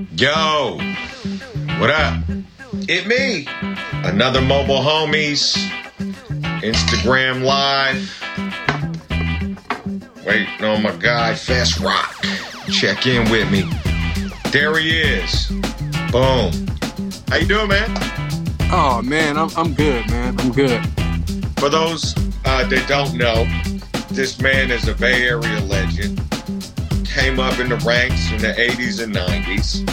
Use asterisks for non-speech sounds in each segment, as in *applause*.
Yo, what up? It me, another mobile homies, Instagram live. Waiting on my guy Fast Rock. Check in with me. There he is. Boom. How you doing, man? Oh man, I'm I'm good, man. I'm good. For those uh, that don't know, this man is a Bay Area legend. Came up in the ranks in the 80s and 90s.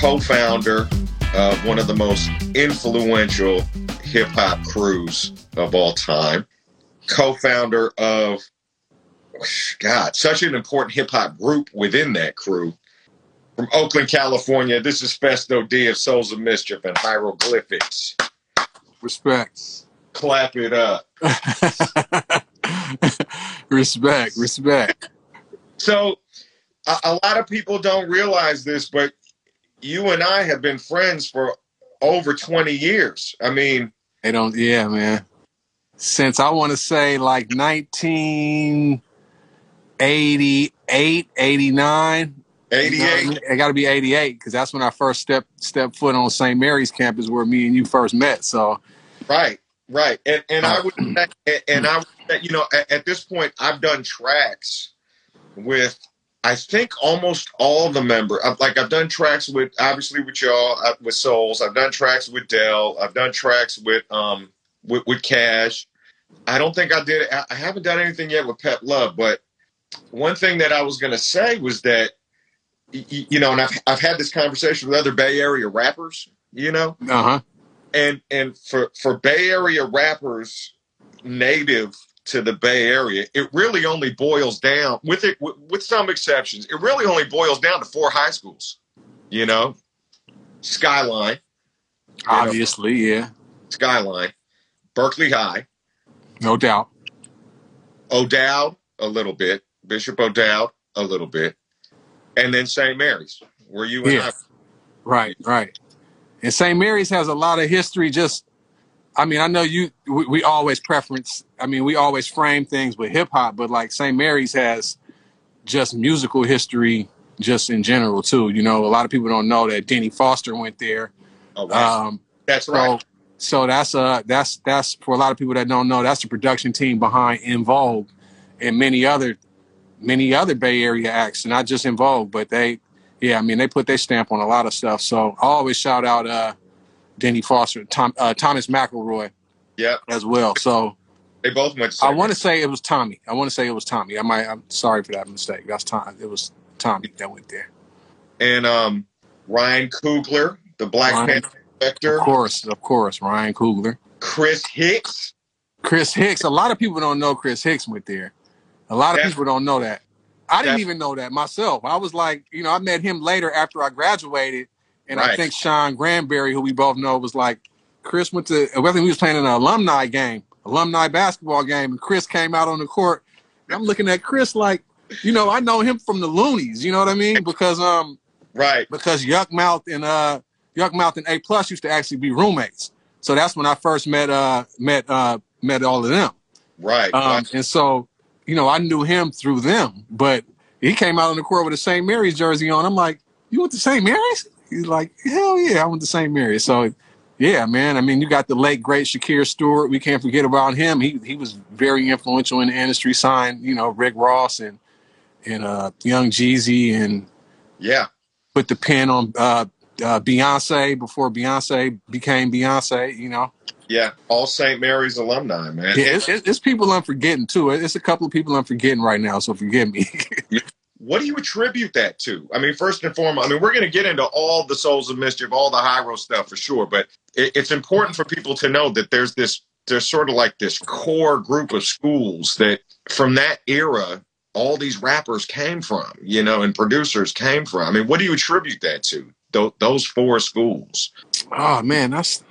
Co-founder of one of the most influential hip hop crews of all time. Co-founder of God, such an important hip hop group within that crew. From Oakland, California, this is Phesto D of Souls of Mischief and Hieroglyphics. Respects. Clap it up. *laughs* respect, respect. So, a, a lot of people don't realize this, but you and I have been friends for over 20 years. I mean, They don't yeah, man. Since I want to say like 1988, 89. You know what I 88. It got to be 88 because that's when I first stepped stepped foot on St. Mary's campus where me and you first met. So, Right, right. And and I would uh, say, and mm. I would say, you know, at, at this point, I've done tracks with I think almost all the member. I've, like I've done tracks with obviously with y'all uh, with Souls. I've done tracks with Del. I've done tracks with um with, with Cash. I don't think I did. I haven't done anything yet with Pep Love, but one thing that I was going to say was that you know, and I've I've had this conversation with other Bay Area rappers. You know, uh-huh. and and for for Bay Area rappers native to the Bay Area, it really only boils down with it with, some exceptions. It really only boils down to four high schools. You know, Skyline, you know, Obviously, yeah. Skyline, Berkeley High, No doubt. O'Dowd a little bit, Bishop O'Dowd a little bit, and then St. Mary's, where you and Yeah. I. Right, right. And St. Mary's has a lot of history. Just, I mean, I know you. We, we always preference. I mean, we always frame things with hip hop, but like St. Mary's has just musical history, just in general too. You know, a lot of people don't know that Denny Foster went there. Oh, wow. Um, that's right. so, so that's uh that's that's for a lot of people that don't know. That's the production team behind En Vogue and many other many other Bay Area acts, not just En Vogue, but they, yeah, I mean, they put their stamp on a lot of stuff. So I always shout out uh, Denny Foster, Tom, uh, Thomas McElroy Yeah, as well. So they both went to I want to say it was Tommy. I want to say it was Tommy. I might. I'm sorry for that mistake. That's Tom. It was Tommy that went there. and um, Ryan Coogler, the Black Ryan, Panther of course, of course, Ryan Coogler, Chris Hicks. Chris Hicks. A lot of people don't know Chris Hicks went there. A lot of people don't know that. I didn't even know that myself. I was like, you know, I met him later after I graduated, and I think Sean Granberry, who we both know, was like, Chris went to. I think he was playing in an alumni game, alumni basketball game, and Chris came out on the court. I'm looking at Chris like, you know, I know him from the Luniz. You know what I mean? Because um, right, because Yukmouth and uh, Yukmouth and A Plus used to actually be roommates. So that's when I first met uh met uh met all of them. right, Um, right. and so, you know, I knew him through them, but he came out on the court with a St. Mary's jersey on. I'm like, you went to St. Mary's? He's like, hell yeah, I went to St. Mary's. So, yeah, man. I mean, you got the late great Shakir Stewart. We can't forget about him. He he was very influential in the industry. Signed, you know, Rick Ross and and uh, Young Jeezy, and Yeah, put the pen on uh, uh, Beyonce before Beyonce became Beyonce. You know, yeah. All St. Mary's alumni, man. yeah, it's, it's, it's people I'm forgetting too. It's a couple of people I'm forgetting right now, so forgive me. What do you attribute that to? I mean, first and foremost, I mean, we're going to get into all the Souls of Mischief, all the Hiero stuff for sure, but it, it's important for people to know that there's this, there's sort of like this core group of schools that from that era, all these rappers came from, you know, and producers came from. I mean, what do you attribute that to? Tho- those four schools. oh man, that's.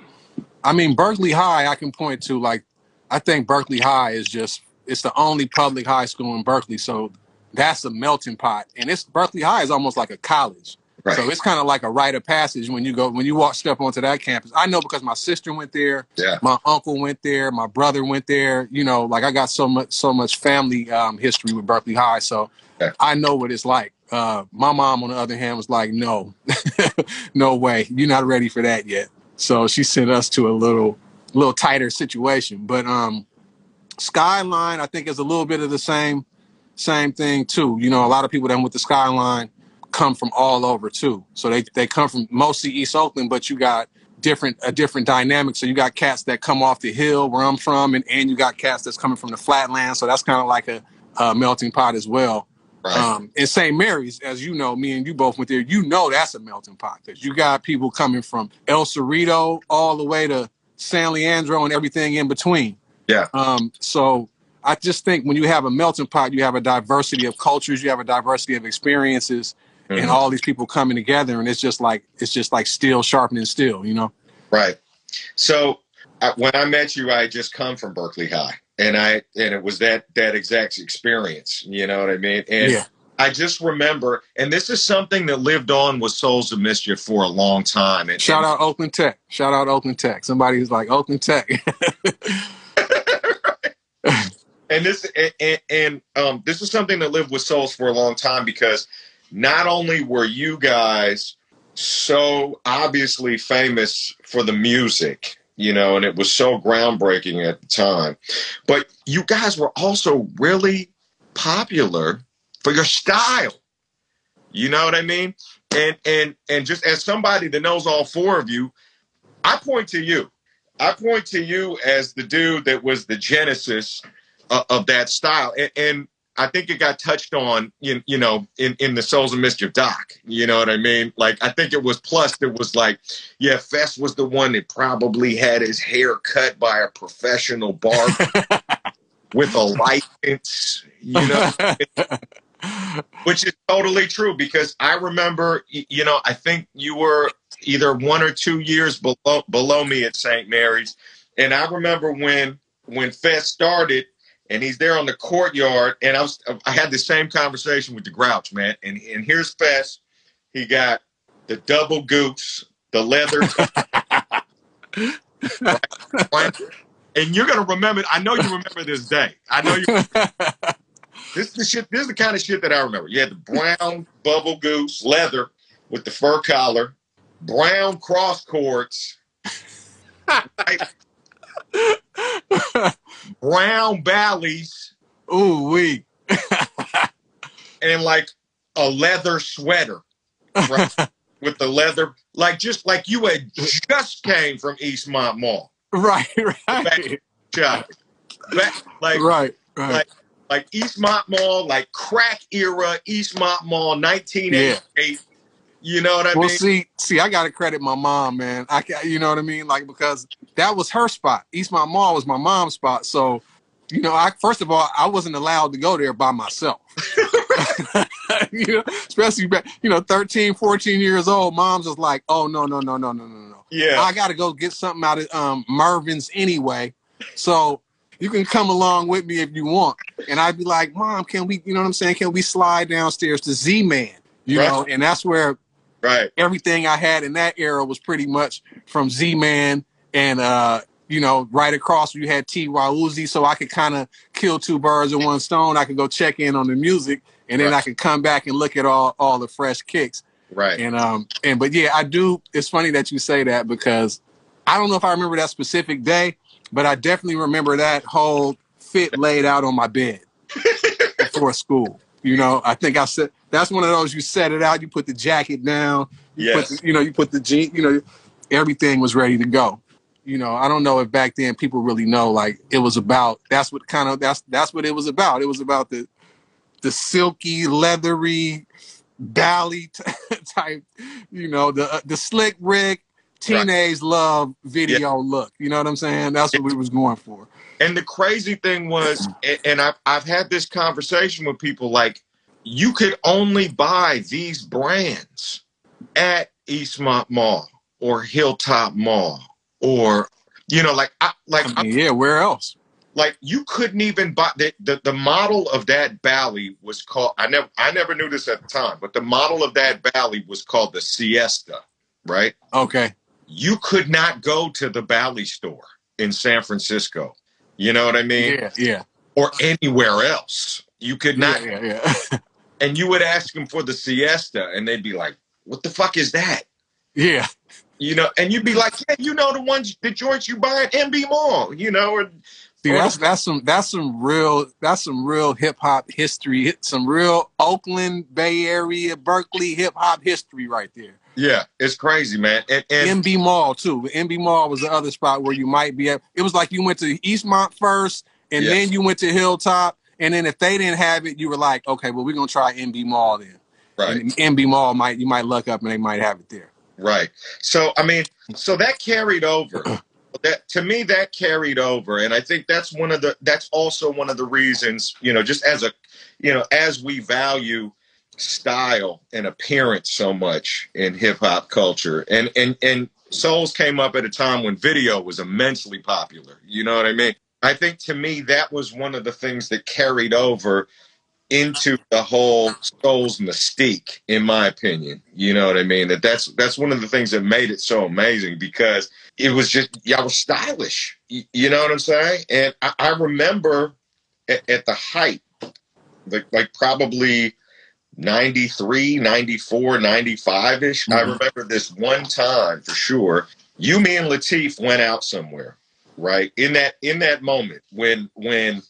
I mean, Berkeley High. I can point to like, I think Berkeley High is just it's the only public high school in Berkeley, so that's a melting pot. And it's Berkeley High is almost like a college. So it's kind of like a rite of passage when you go when you walk step onto that campus. I know because my sister went there, Yeah. my uncle went there, my brother went there. You know, like I got so much so much family um, history with Berkeley High, so Yeah. I know what it's like. Uh, my mom, on the other hand, was like, "No, *laughs* no way, you're not ready for that yet." So she sent us to a little, little tighter situation. But um, Skyline, I think, is a little bit of the same, same thing too. You know, a lot of people that went to Skyline come from all over too. So they they come from mostly East Oakland, but you got different a different dynamic. So you got cats that come off the hill where I'm from, and and you got cats that's coming from the flatland. So that's kind of like a, a melting pot as well. Right. Um, in St. Mary's, as you know, me and you both went there. You know that's a melting pot because you got people coming from El Cerrito all the way to San Leandro and everything in between. Yeah. Um, so I just think when you have a melting pot, you have a diversity of cultures, you have a diversity of experiences, Mhm. and all these people coming together, and it's just like it's just like steel sharpening steel, you know. Right. So I, when I met you, I had just come from Berkeley High, and I and it was that that exact experience. You know what I mean? And yeah. I just remember, and this is something that lived on with Souls of Mischief for a long time. And, Shout out Oakland Tech. Shout out Oakland Tech. Somebody's like Oakland Tech. *laughs* *laughs* and this and, and, um, this is something that lived with Souls for a long time because not only were you guys so obviously famous for the music, you know, and it was so groundbreaking at the time, but you guys were also really popular for your style. You know what I mean? And and and just as somebody that knows all four of you, I point to you. I point to you as the dude that was the genesis of, of that style. And, and I think it got touched on, you, you know, in, in the Souls of Mischief doc. You know what I mean? Like, I think it was plus it was like, yeah, Fest was the one that probably had his hair cut by a professional barber *laughs* with a license, you know, *laughs* which is totally true because I remember, you know, I think you were either one or two years below below me at St. Mary's, and I remember when when Fest started, and he's there on the courtyard, and I was I had the same conversation with the Grouch man, and and here's Fest, he got the double goose, the leather, *laughs* *laughs* and you're gonna remember. I know you remember this day. I know you. *laughs* This is the shit. This is the kind of shit that I remember. You had the brown bubble goose leather with the fur collar, brown cross cords, *laughs* brown ballies, Ooh wee. and like a leather sweater right, *laughs* with the leather, like just like you had just came from Eastmont Mall. right, right, Shop. Back, like right, right. like like Eastmont Mall, like crack era Eastmont Mall, 1988. You know what I well, mean? see, see, I gotta credit my mom, man. I, you know what I mean, like because that was her spot. Eastmont Mall was my mom's spot, so you know, I first of all, I wasn't allowed to go there by myself. *laughs* *laughs* you know, especially back, you know, 13, 14 years old. Mom's was like, "Oh no, no, no, no, no, no, no! yeah. I got to go get something out of um, Mervyn's anyway. So you can come along with me if you want. And I'd be like, Mom, can we, you know what I'm saying? Can we slide downstairs to Z Man? You Right. know, and that's where Right. everything I had in that era was pretty much from Z Man and, uh, you know, right across you had T. Uzi, so I could kind of kill two birds with one stone. I could go check in on the music, and then Right. I could come back and look at all all the fresh kicks. Right. And um and but yeah, I do. It's funny that you say that because I don't know if I remember that specific day, but I definitely remember that whole fit laid out on my bed *laughs* before school. You know, I think I said that's one of those you set it out, you put the jacket down, you Yes. put the, you know, you put the jean, you know, everything was ready to go. You know, I don't know if back then people really know like it was about that's what kind of that's that's what it was about. It was about the the silky, leathery, bally t- *laughs* type, you know, the uh, the slick Rick teenage love video look. You know what I'm saying? That's what we was going for. And the crazy thing was, *clears throat* and- and I've, I've had this conversation with people like, you could only buy these brands at Eastmont Mall or Hilltop Mall or, you know, like, I, like, I mean, yeah, where else? like you couldn't even buy the, the the model of that Bally was called I never I never knew this at the time, but the model of that Bally was called the Siesta, right? Okay. You could not go to the Bally store in San Francisco. You know what I mean? Yeah, yeah. Or anywhere else. You could not Yeah, yeah, yeah. *laughs* and you would ask them for the siesta, and they'd be like, "What the fuck is that?" Yeah. You know, and you'd be like, "Yeah, you know the ones, the joints you buy at MB Mall." You know, or See, or that's that's some that's some real that's some real hip hop history, some real Oakland, Bay Area, Berkeley hip hop history right there. yeah, it's crazy, man. And, and MB Mall too. MB Mall was the other spot where you might be at. It was like you went to Eastmont first, and Yes. then you went to Hilltop, and then if they didn't have it, you were like, okay, well we're gonna try MB Mall then. right, And MB Mall might you might look up and they might have it there. right. So I mean, so that carried over. *clears throat* that to me that carried over and i think that's one of the that's also one of the reasons you know just as a you know as we value style and appearance so much in hip hop culture and and and souls came up at a time when video was immensely popular you know what i mean i think to me that was one of the things that carried over into the whole soul's mystique in my opinion. You know what i mean? That that's that's one of the things that made it so amazing because it was just y'all were stylish. You, know what i'm saying? And i, I remember at, at the height like, like probably 93 94 95 ish i Mhm. remember this one time for sure. You me and latif went out somewhere right in that in that moment when when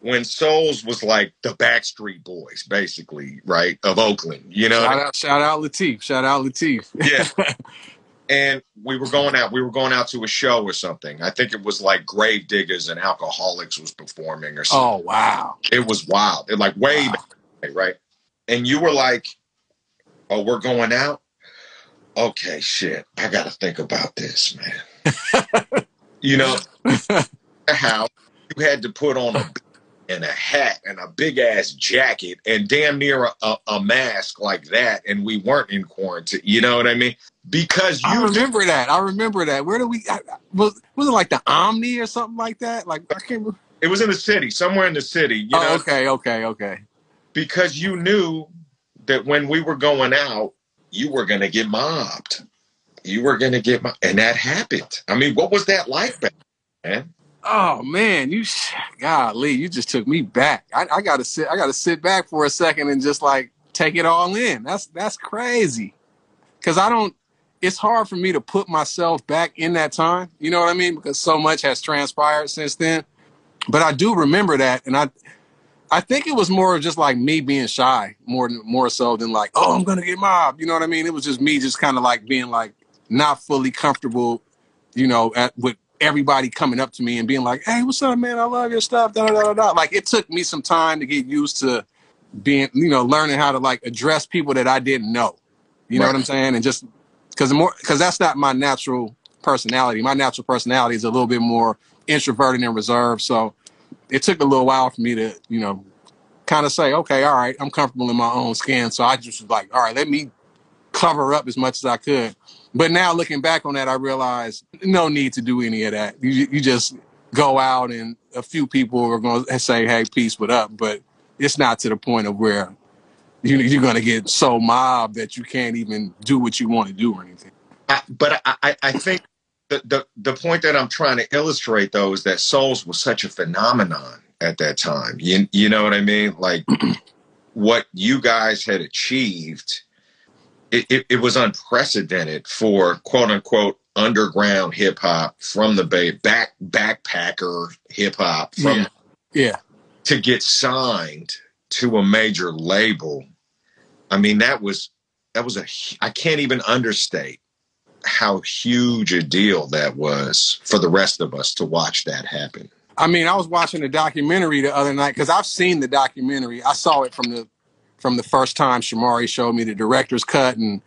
when souls was like the backstreet boys basically right of oakland you know Shout out, shout out Latif. Shout out Latif. yeah *laughs* and we were going out we were going out to a show or something i think it was like Gravediggaz and Alkaholiks was performing or something Oh wow. it was wild it like way Wow. back right and you were like oh we're going out okay shit i gotta think about this man *laughs* you know *laughs* how you had to put on a and a hat and a big ass jacket and damn near a, a, a mask like that and we weren't in quarantine you know what i mean because I you remember that. I remember that. Where do we I, I- was was it like the Omni or something like that? Like I can't remember. it was in the city somewhere in the city you oh, know okay, okay, okay. because you knew that when we were going out you were going to get mobbed you were to get mobbed and that happened i mean what was that like back man Oh man, you golly, you just took me back. I, I gotta sit I gotta sit back for a second and just like take it all in. That's that's crazy. Cause I don't it's hard for me to put myself back in that time. You know what I mean? Because so much has transpired since then. But I do remember that and I I think it was more of just like me being shy, more more so than like, oh, I'm gonna get mobbed. You know what I mean? It was just me just kind of like being like not fully comfortable, you know, at with everybody coming up to me and being like, Hey, what's up, man? I love your stuff. Da, da, da, da. Like it took me some time to get used to being, you know, learning how to like address people that I didn't know. You know Right. what I'm saying? And just because more because that's not my natural personality. My natural personality is a little bit more introverted and reserved. So it took a little while for me to, you know, kind of say, okay, all right, I'm comfortable in my own skin. So I just was like, all right, let me cover up as much as I could. But now looking back on that, I realized no need to do any of that. You, you just go out and a few people are going to say, hey, peace, what up? But it's not to the point of where you, you're going to get so mobbed that you can't even do what you want to do or anything. I, but I, I, I think the, the the point that I'm trying to illustrate though is that Souls was such a phenomenon at that time. You you know what I mean? Like *clears throat* what you guys had achieved, it, it, it was unprecedented for quote unquote underground hip hop from the Bay back backpacker hip hop from Yeah. Yeah. to get signed to a major label. I mean that was that was a I can't even understate how huge a deal that was for the rest of us to watch that happen. I mean, I was watching the documentary the other night because I've seen the documentary. I saw it from the from the first time Shamari showed me the director's cut, and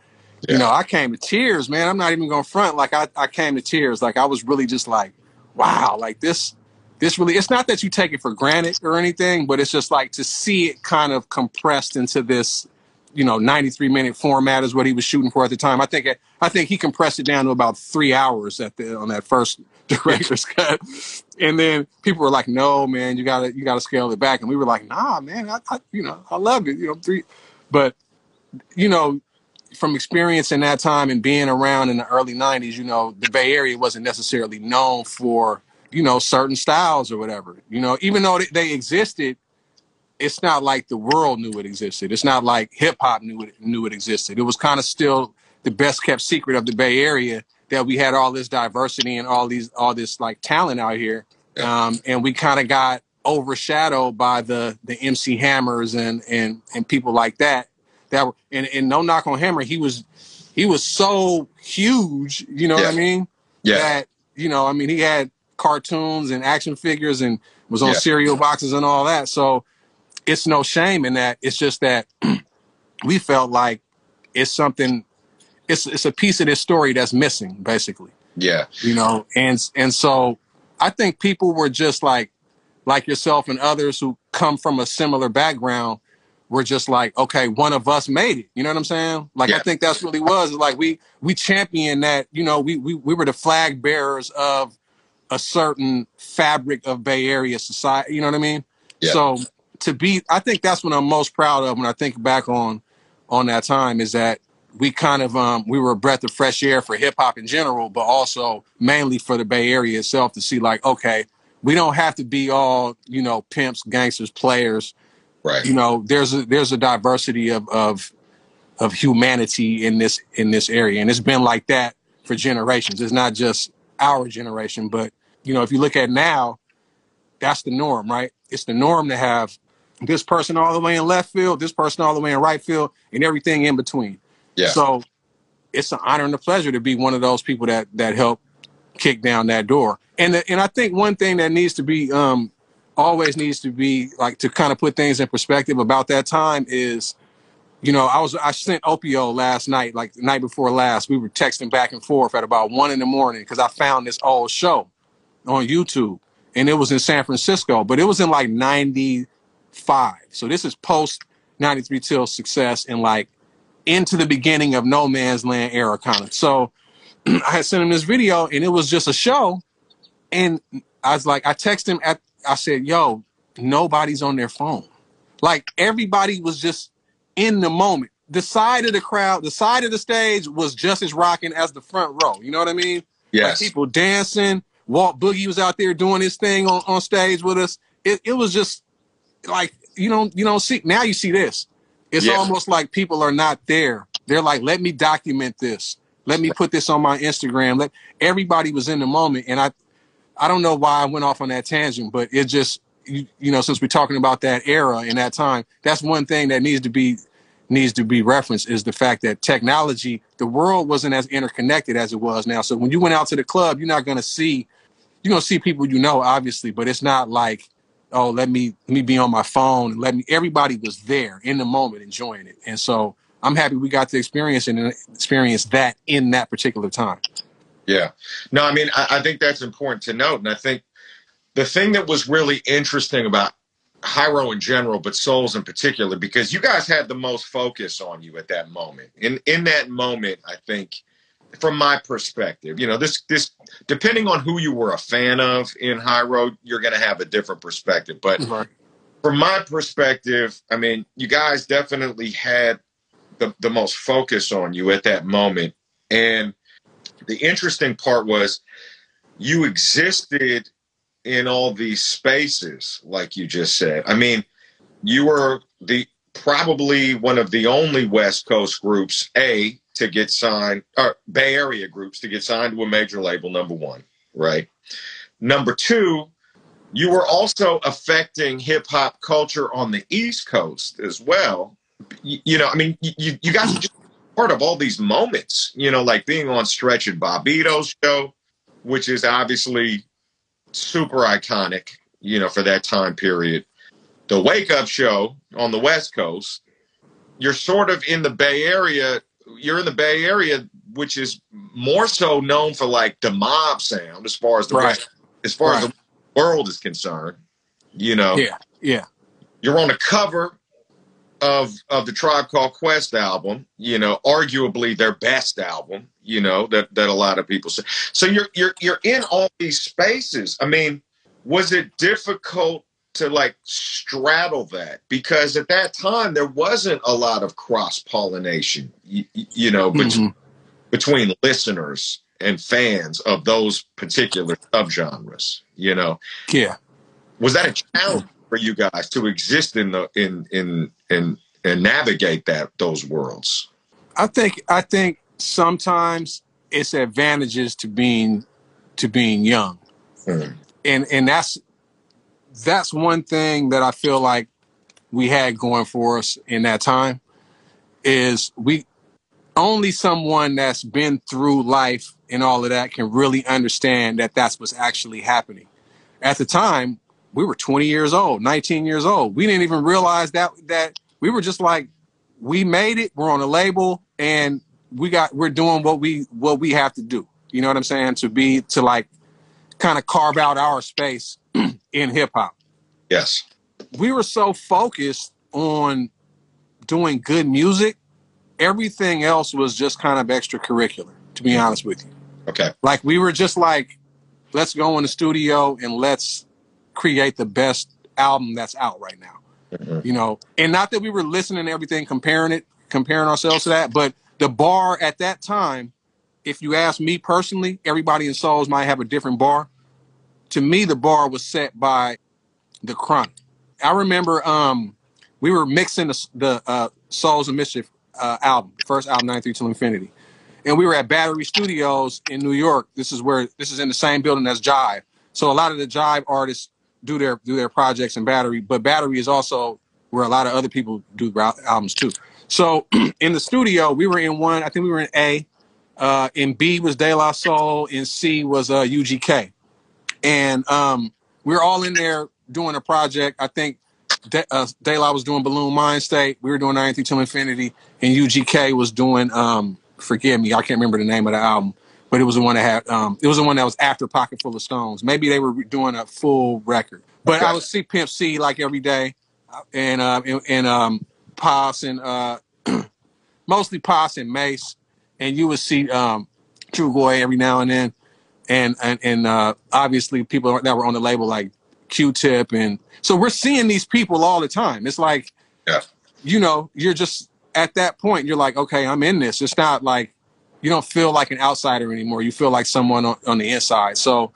Yeah. you know, I came to tears, man. I'm not even going to front. Like I, I came to tears. Like I was really just like, wow, like this, this really. It's not that you take it for granted or anything, but it's just like to see it kind of compressed into this, you know, 93 minute format is what he was shooting for at the time. I think it, I think he compressed it down to about three hours at the on that first *laughs* director's cut, and then people were like, "No, man, you gotta you gotta scale it back," and we were like, "Nah, man, I, I you know I love it, you know three, but you know." From experience in that time and being around in the early '90s, you know, the Bay Area wasn't necessarily known for, you know, certain styles or whatever. You know, even though they, they existed, it's not like the world knew it existed. It's not like hip hop knew it knew it existed. It was kind of still the best kept secret of the Bay Area that we had all this diversity and all these all this like talent out here, um, and we kind of got overshadowed by the the MC Hammers and and and people like that. That were and, and no knock on Hammer, he was he was so huge. You know yeah. what I mean? Yeah. That you know, I mean, he had cartoons and action figures and was on yeah. cereal boxes and all that. So it's no shame in that. It's just that *clears throat* we felt like it's something. It's it's a piece of this story that's missing, basically. Yeah. You know, and and so I think people were just like like yourself and others who come from a similar background were just like, okay, one of us made it. You know what I'm saying? Like yeah. I think that's really was like we we champion that, you know, we we we were the flag bearers of a certain fabric of Bay Area society. You know what I mean? Yeah. So to be, I think that's what I'm most proud of when I think back on on that time is that we kind of um, we were a breath of fresh air for hip hop in general, but also mainly for the Bay Area itself to see like, okay, we don't have to be all you know pimps, gangsters, players. Right. You know, there's a there's a diversity of of of humanity in this in this area, and it's been like that for generations. It's not just our generation, but you know, if you look at now, that's the norm, right? It's the norm to have this person all the way in left field, this person all the way in right field, and everything in between. Yeah. So it's an honor and a pleasure to be one of those people that that help kick down that door. And and I think one thing that needs to be um always needs to be like to kind of put things in perspective about that time is you know, I was I sent Opio last night, like the night before last. We were texting back and forth at about one in the morning because I found this old show on YouTube, and it was in San Francisco, but it was in like '95. So this is post '93 till success and like into the beginning of No Man's Land era kind of. So *clears throat* I had sent him this video, and it was just a show, and I was like, I texted him at, I said, "Yo, nobody's on their phone." Like everybody was just in the moment. The side of the crowd, the side of the stage was just as rocking as the front row. You know what I mean? Yes. Like people dancing. Walt Boogie was out there doing his thing on, on stage with us. It, it was just like you don't you don't see now you see this. It's yeah. almost like people are not there. They're like, let me document this. Let me put this on my Instagram. Let everybody was in the moment, and I I don't know why I went off on that tangent, but it just you, you know since we're talking about that era and that time, that's one thing that needs to be needs to be referenced is the fact that technology, the world wasn't as interconnected as it was now. So when you went out to the club, you're not going to see, you're going to see people you know, obviously, but it's not like, oh, let me let me be on my phone. Let me. Everybody was there in the moment, enjoying it, and so I'm happy we got to experience and uh, experience that in that particular time. Yeah, no, I mean, I, I think that's important to note, and I think the thing that was really interesting about Hiero in general, but Souls in particular, because you guys had the most focus on you at that moment. In in that moment, I think, from my perspective, you know, this this depending on who you were a fan of in Hiero, you're going to have a different perspective. But from my perspective, I mean, you guys definitely had the the most focus on you at that moment, and the interesting part was you existed in all these spaces, like you just said. I mean, you were the probably one of the only West Coast groups, A, to get signed, or Bay Area groups to get signed to a major label, number one, right? Number two, you were also affecting hip hop culture on the East Coast as well. You, you know, I mean, you, you guys are part of all these moments, you know, like being on Stretch and Bobbito's show, which is obviously super iconic, you know, for that time period. The Wake Up Show on the West Coast, you're sort of in the Bay Area. You're in the Bay Area, which is more so known for like the mob sound, as far as the right. as far right. as the world is concerned. You know, yeah, yeah. You're on the cover of of the Tribe Called Quest album, you know, arguably their best album, you know, that that a lot of people say. So you're you're you're in all these spaces. I mean, was it difficult to like straddle that because at that time there wasn't a lot of cross pollination, you, you, know, mm-hmm. between listeners and fans of those particular subgenres, you know. Yeah. Was that a challenge? for you guys to exist in the in in in and navigate that those worlds? I think I think sometimes it's advantages to being to being young. Mm. And and that's that's one thing that I feel like we had going for us in that time is we only someone that's been through life and all of that can really understand that that's what's actually happening. At the time, we were 20 years old, 19 years old. We didn't even realize that that we were just like we made it, we're on a label and we got we're doing what we what we have to do. You know what I'm saying? To be to like kind of carve out our space *clears throat* in hip hop. Yes. We were so focused on doing good music, everything else was just kind of extracurricular, to be honest with you. Okay. Like we were just like, let's go in the studio and let's create the best album that's out right now. Mhm. You know, and not that we were listening to everything, comparing it, comparing ourselves to that, but the bar at that time, if you ask me personally, everybody in Souls might have a different bar. To me, the bar was set by the Chronic. I remember um, we were mixing the, the uh, Souls of Mischief uh, album, first album, 93 Till Infinity. And we were at Battery Studios in New York. This is where this is in the same building as Jive. So a lot of the Jive artists do their do their projects in Battery, but Battery is also where a lot of other people do albums too. So *clears throat* in the studio, we were in one. I think we were in A. Uh, in B was De La Soul. In C was uh, UGK, and um, we were all in there doing a project. I think De, uh, La was doing Buhloone Mindstate. We were doing 93 Till Infinity, and UGK was doing. Um, forgive me, I can't remember the name of the album, but it was the one that had. Um, it was the one that was after Pocket Full of Stones. Maybe they were doing a full record, but Okay. I would see Pimp C like every day, and uh, and, and um, Pos and uh, *clears throat* mostly Pos and Mace, and you would see um, Trugoy every now and then, and and and uh, obviously people that were on the label like Q-Tip, and so we're seeing these people all the time. It's like, Yeah. you know, you're just at that point. You're like, okay, I'm in this. It's not like you don't feel like an outsider anymore. You feel like someone on, on the inside. So.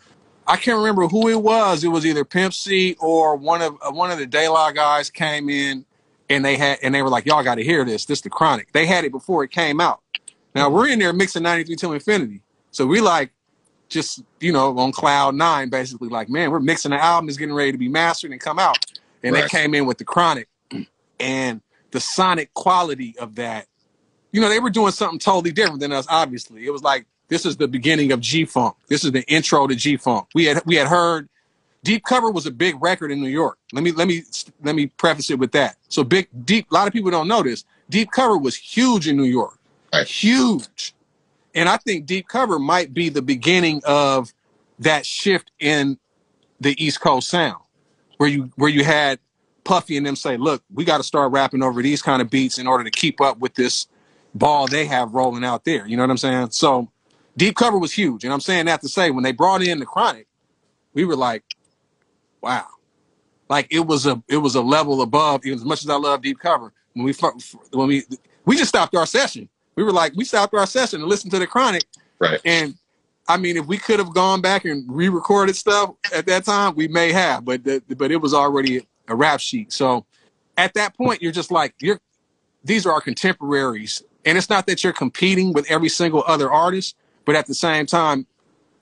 I can't remember who it was. It was either Pimp C or one of uh, one of the La guys came in and they had and they were like, "Y'all got to hear this. This the Chronic." They had it before it came out. Now we're in there mixing '93 till Infinity, so we like just you know on cloud nine, basically like, man, we're mixing the album is getting ready to be mastered and come out, and Right. they came in with the Chronic, and the sonic quality of that. You know, they were doing something totally different than us. Obviously, it was like this is the beginning of G Funk. This is the intro to G Funk. We had we had heard Deep Cover was a big record in New York. Let me let me let me preface it with that. So big deep. A lot of people don't know this. Deep Cover was huge in New York, Right. huge, and I think Deep Cover might be the beginning of that shift in the East Coast sound, where you where you had Puffy and them say, "Look, we got to start rapping over these kind of beats in order to keep up with this ball they have rolling out there." You know what I'm saying? So Deep Cover was huge, and I'm saying that to say when they brought in the Chronic, we were like, "Wow." Like it was a it was a level above. Even as much as I love Deep Cover, when we when we we just stopped our session, we were like we stopped our session and listened to the Chronic, Right. and I mean, if we could have gone back and re-recorded stuff at that time, we may have, but the, but it was already a rap sheet. So at that point, you're just like you're. These are our contemporaries, and it's not that you're competing with every single other artist, but at the same time,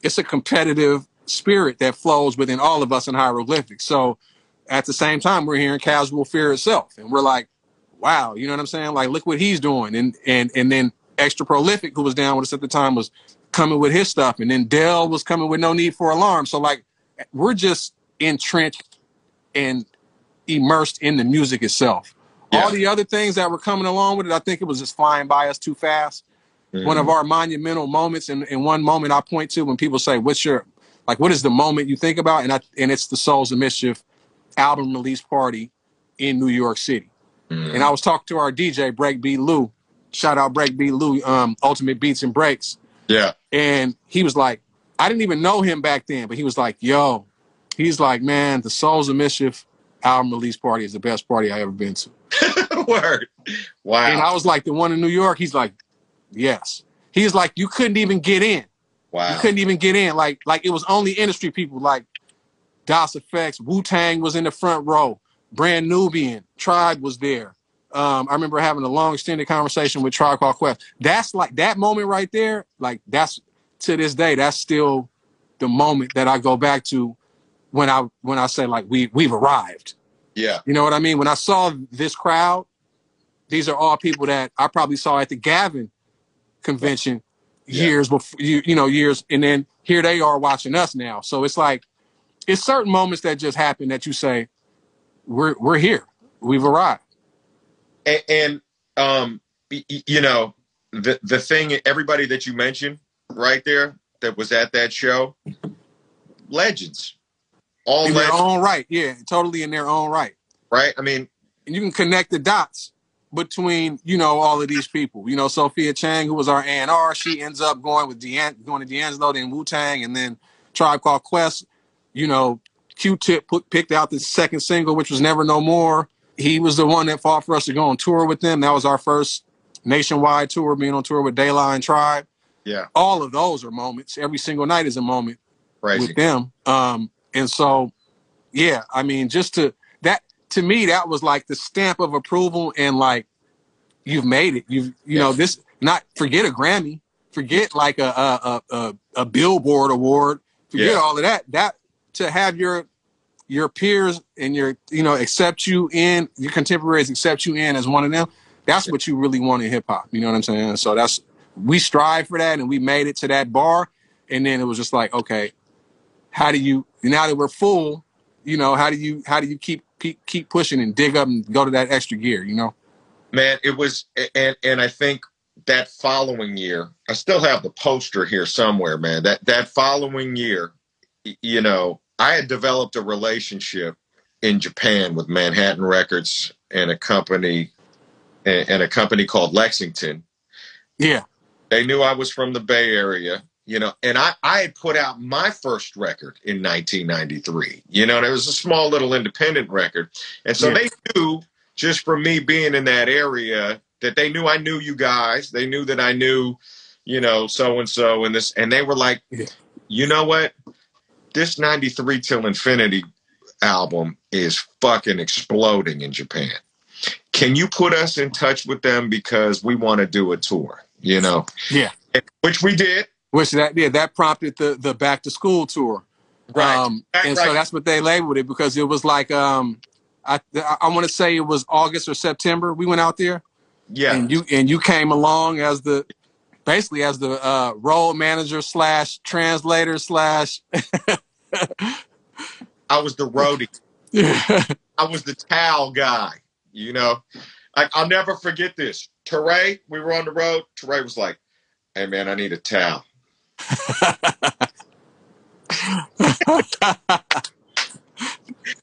it's a competitive spirit that flows within all of us in hieroglyphics. So at the same time, we're hearing Casual Fear itself, and we're like, wow, you know what I'm saying? Like, look what he's doing, and and and then Extra Prolific, who was down with us at the time, was coming with his stuff, and then Del was coming with No Need for Alarm. So like, we're just entrenched and immersed in the music itself. Yeah. All the other things that were coming along with it, I think it was just flying by us too fast. One of mm-hmm. our monumental moments, and, and one moment I point to when people say, "What's your like? What is the moment you think about?" And I and it's the Souls of Mischief album release party in New York City. Mhm. And I was talking to our DJ Breakbeat Lou. Shout out Breakbeat Lou, um, Ultimate Beats and Breaks. yeah. And he was like, I didn't even know him back then, but he was like, yo, he's like, man, the Souls of Mischief album release party is the best party I ever been to. *laughs* Word. Wow. And I was like, the one in New York, he's like, yes. He's like, you couldn't even get in. Wow. You couldn't even get in. Like, like it was only industry people like Das EFX, Wu Tang was in the front row. Brand Nubian, Tribe was there. Um, I remember having a long extended conversation with Tribe Called Quest. That's like that moment right there. Like that's to this day, that's still the moment that I go back to when I when I say like we we've arrived. Yeah. You know what I mean? When I saw this crowd, these are all people that I probably saw at the Gavin convention Yeah. years before you, you know years and then here they are watching us now. So it's like it's certain moments that just happen that you say we're we're here. We've arrived. and, and um you know the the thing everybody that you mentioned right there that was at that show legends all In their own right. Yeah, totally in their own right. right i mean and you can connect the dots between you know all of these people. You know, Sophia Chang, who was our A&R, she ends up going with Dean, going to D'Angelo, then Wu Tang, and then Tribe Called Quest. You know, Q-Tip put, picked out the second single, which was Never No More. He was the one that fought for us to go on tour with them. That was our first nationwide tour, being on tour with Dayline Tribe. yeah All of those are moments. Every single night is a moment crazy with them. Um, and so, yeah, I mean, just to that to me, that was like the stamp of approval and like you've made it. You've you know this. Not forget a Grammy, forget like a a a, a, a Billboard award, forget Yeah. all of that. That to have your your peers and your you know accept you in your contemporaries accept you in as one of them. That's what you really want in hip hop. You know what I'm saying? So that's we strive for that, and we made it to that bar. And then it was just like, okay, how do you now that we're full you know how do you how do you keep keep, keep pushing and dig up and go to that extra gear you know man it was and and i think that following year i still have the poster here somewhere man that that following year you know i had developed a relationship in japan with manhattan records and a company and, and a company called lexington. Yeah. They knew i was from the bay area you know and i i had put out my first record in 1993 you know and it was a small little independent record. And so Yeah. they knew just from me being in that area that they knew i knew you guys. They knew that i knew you know so and so and this and they were like Yeah. you know what this 93 till infinity album is fucking exploding in japan. Can you put us in touch with them because we want to do a tour you know? Yeah. Which we did. Which that yeah that prompted the the back to school tour. Right. um Right, and so that's what they labeled it because it was like um i i want to say it was august or september we went out there. Yeah. And you and you came along as the basically as the uh role manager slash translator slash *laughs* i was the roadie. *laughs* I was the towel guy you know? I, i'll never forget this. Teray, we were on the road. Teray was like hey man i need a towel. *laughs*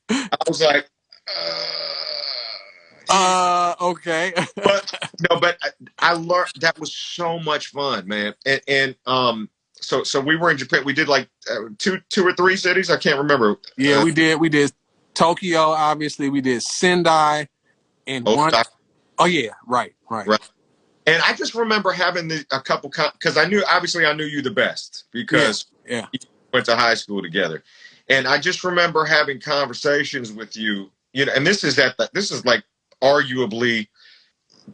I was like uh, uh okay. But no, but I, I learned that was so much fun, man. And, and um, so so we were in Japan. We did like uh, two two or three cities. I can't remember. Yeah, Uh, we did. We did Tokyo. Obviously, we did Sendai, and one. Oh yeah, right, right. Right. And I just remember having the, a couple because I knew obviously I knew you the best because Yeah. we went to high school together, and I just remember having conversations with you. You know, and this is at the, this is like arguably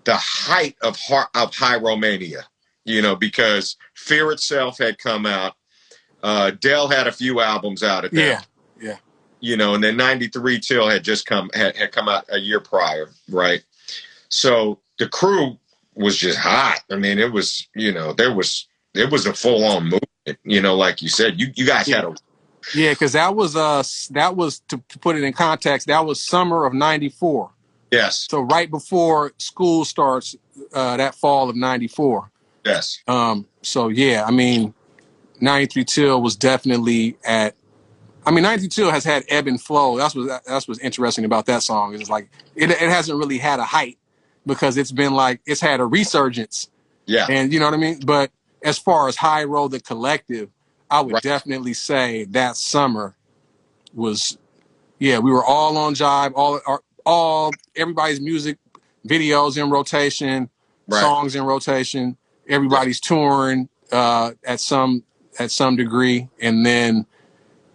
the height of of high Romania. You know, because Fear itself had come out. Uh, Del had a few albums out at that Yeah, yeah. you know, and then '93 Till had just come had, had come out a year prior, right? So the crew was just hot. I mean, it was you know there was it was a full on movement. You know, like you said, you you guys had a yeah. Because that was uh that was to, to put it in context. That was summer of '94. yes, So right before school starts, uh, that fall of '94. Yes, Um. So yeah, I mean, '93 Till was definitely at. I mean, '93 Till has had ebb and flow. That's what that's what's interesting about that song. Is like it, it hasn't really had a height because it's been like it's had a resurgence. yeah, And you know what I mean? But as far as Hiero, the collective, I would Right. definitely say that summer was, yeah, we were all on jive, all, all, all everybody's music videos in rotation, right, songs in rotation, everybody's touring uh, at some at some degree, and then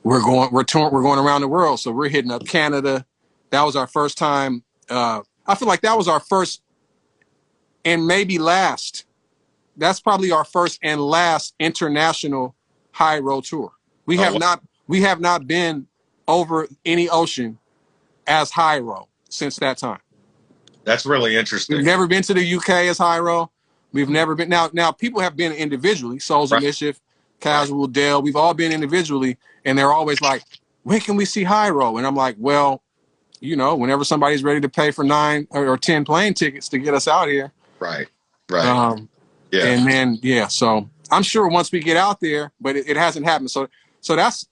we're going we're touring, we're going around the world. So we're hitting up Canada, That was our first time. Uh, I feel like that was our first and maybe last. That's probably our first and last international Hiero tour. We Oh, have not we have not been over any ocean as Hiero since that time. That's really interesting. We've never been to the UK as Hiero. We've never been now. Now people have been individually. Souls Right. of Mischief, Casual, Del. We've all been individually, and they're always like, "When can we see Hiero?" And I'm like, "Well, you know, whenever somebody's ready to pay for nine or, or ten plane tickets to get us out here." Right. Right. Um, yeah. and then yeah, so I'm sure once we get out there, but it, it hasn't happened. So so that's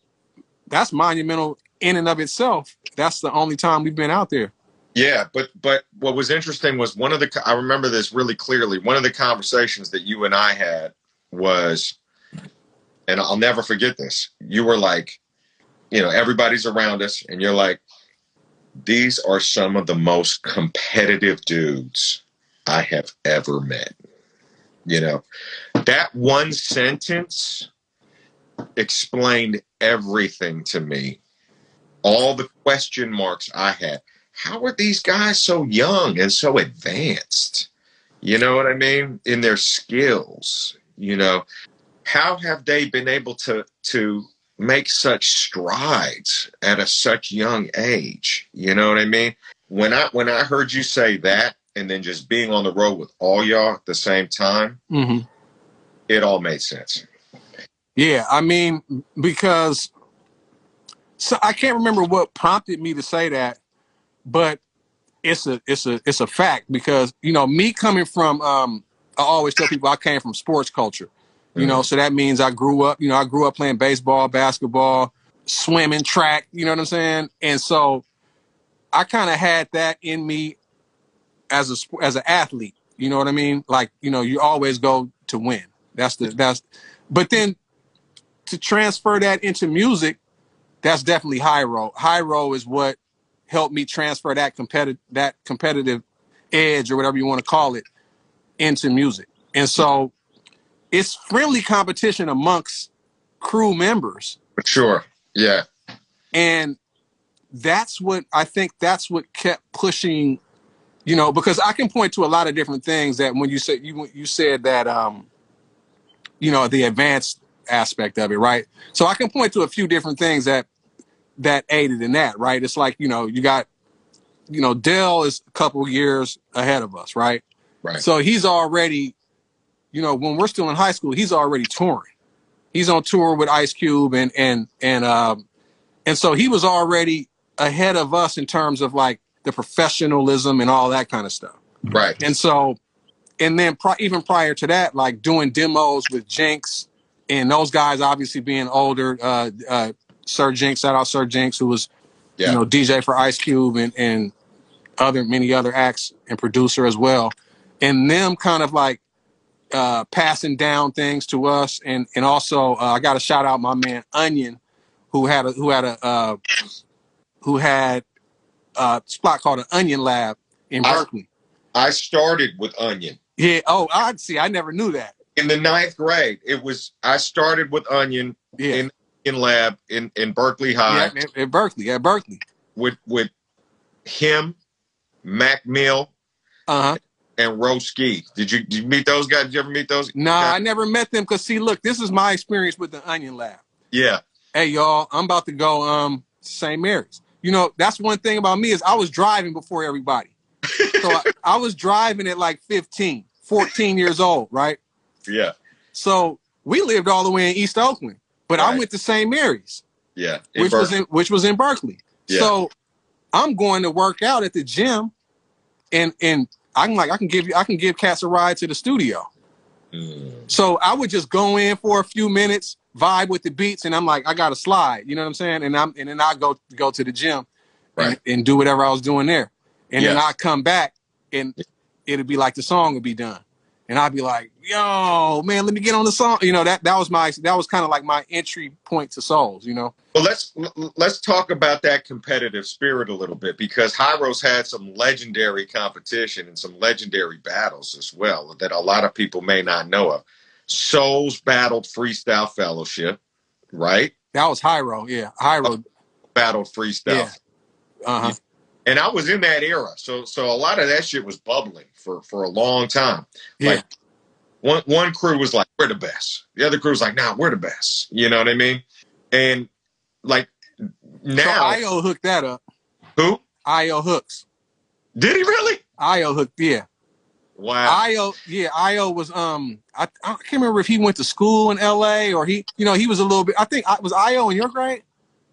that's monumental in and of itself. That's the only time we've been out there. Yeah, but but what was interesting was one of the I remember this really clearly. One of the conversations that you and I had was, and I'll never forget this. You were like, you know, everybody's around us, and you're like, these are some of the most competitive dudes I have ever met. You know, that one sentence explained everything to me. All the question marks I had how are these guys so young and so advanced? You know what I mean? In their skills, you know, how have they been able to to make such strides at a such young age? You know what I mean? When I when I heard you say that and then just being on the road with all y'all at the same time, hmm it all made sense. Yeah, I mean because so I can't remember what prompted me to say that, but it's a it's a it's a fact because you know me coming from um I always tell people I came from sports culture. You know, so that means I grew up, you know, I grew up playing baseball, basketball, swimming, track, you know what I'm saying? And so I kind of had that in me as a as an athlete, you know what I mean? Like, you know, you always go to win. That's the that's but then to transfer that into music, that's definitely Hiero. High row is what helped me transfer that competitive that competitive edge or whatever you want to call it into music. And so it's friendly competition amongst crew members. Sure. Yeah. And that's what I think that's what kept pushing, you know, because I can point to a lot of different things that when you said you you said that um you know the advanced aspect of it, right? So I can point to a few different things that that aided in that, right? It's like, you know, you got you know, Del is a couple years ahead of us, right? Right. So he's already, you know, when we're still in high school, he's already touring. He's on tour with Ice Cube and and and um and so he was already ahead of us in terms of like the professionalism and all that kind of stuff. Right. And so, and then pri- even prior to that, like doing demos with Jinx and those guys obviously being older, uh, uh, Sir Jinx, shout out Sir Jinx, who was, Yeah. you know, DJ for Ice Cube and, and other, many other acts and producer as well. And them kind of like, uh, passing down things to us. And, and also, uh, I got to shout out my man Onion, who had a, who had a, uh, who had a spot called an Onion Lab in I- Berkeley. I started with Onion. Yeah. Oh, I see. I never knew that. in the ninth grade, it was I started with Onion Yeah. in in lab in in Berkeley High yeah, at, Berkeley. At Berkeley. with with him, Mac Mill, Uh huh. and Roski. Did you did you meet those guys? Did you ever meet those? Nah. I never met them because see, look, this is my experience with the Onion Lab. Yeah, Hey, y'all, I'm about to go um St. Mary's. You know, that's one thing about me is I was driving before everybody. So I, *laughs* I was driving at like 15, 14 years old, right? yeah, So we lived all the way in East Oakland, but I went to St. Mary's. yeah. Which was in which was in Berkeley. Yeah. So I'm going to work out at the gym, and and I'm like I can give you I can give cats a ride to the studio. Mm, So I would just go in for a few minutes, vibe with the beats, and I'm like I got to slide. You know what I'm saying? And I'm and then I go go to the gym, and, Right. and do whatever I was doing there, and then I come back and it'd be like the song would be done. And I'd be like, "Yo, man, let me get on the song." You know that that was my that was kind of like my entry point to souls. You know, Well, let's let's talk about that competitive spirit a little bit because Hiero's had some legendary competition and some legendary battles as well that a lot of people may not know of. Souls battled Freestyle Fellowship, right? that was Hiero. Yeah, Hiero. Battled Freestyle. Yeah. Uh huh. and I was in that era, so so a lot of that shit was bubbling for for a long time. Yeah. Like one one crew was like, "We're the best," the other crew was like, "Nah, we're the best." You know what I mean? And like So now, IO hooked that up. who IO hooks. did he really? IO hooked, yeah. Wow. IO, yeah, IO was um I, I can't remember if he went to school in LA or he you know, he was a little bit I think I was IO in your grade?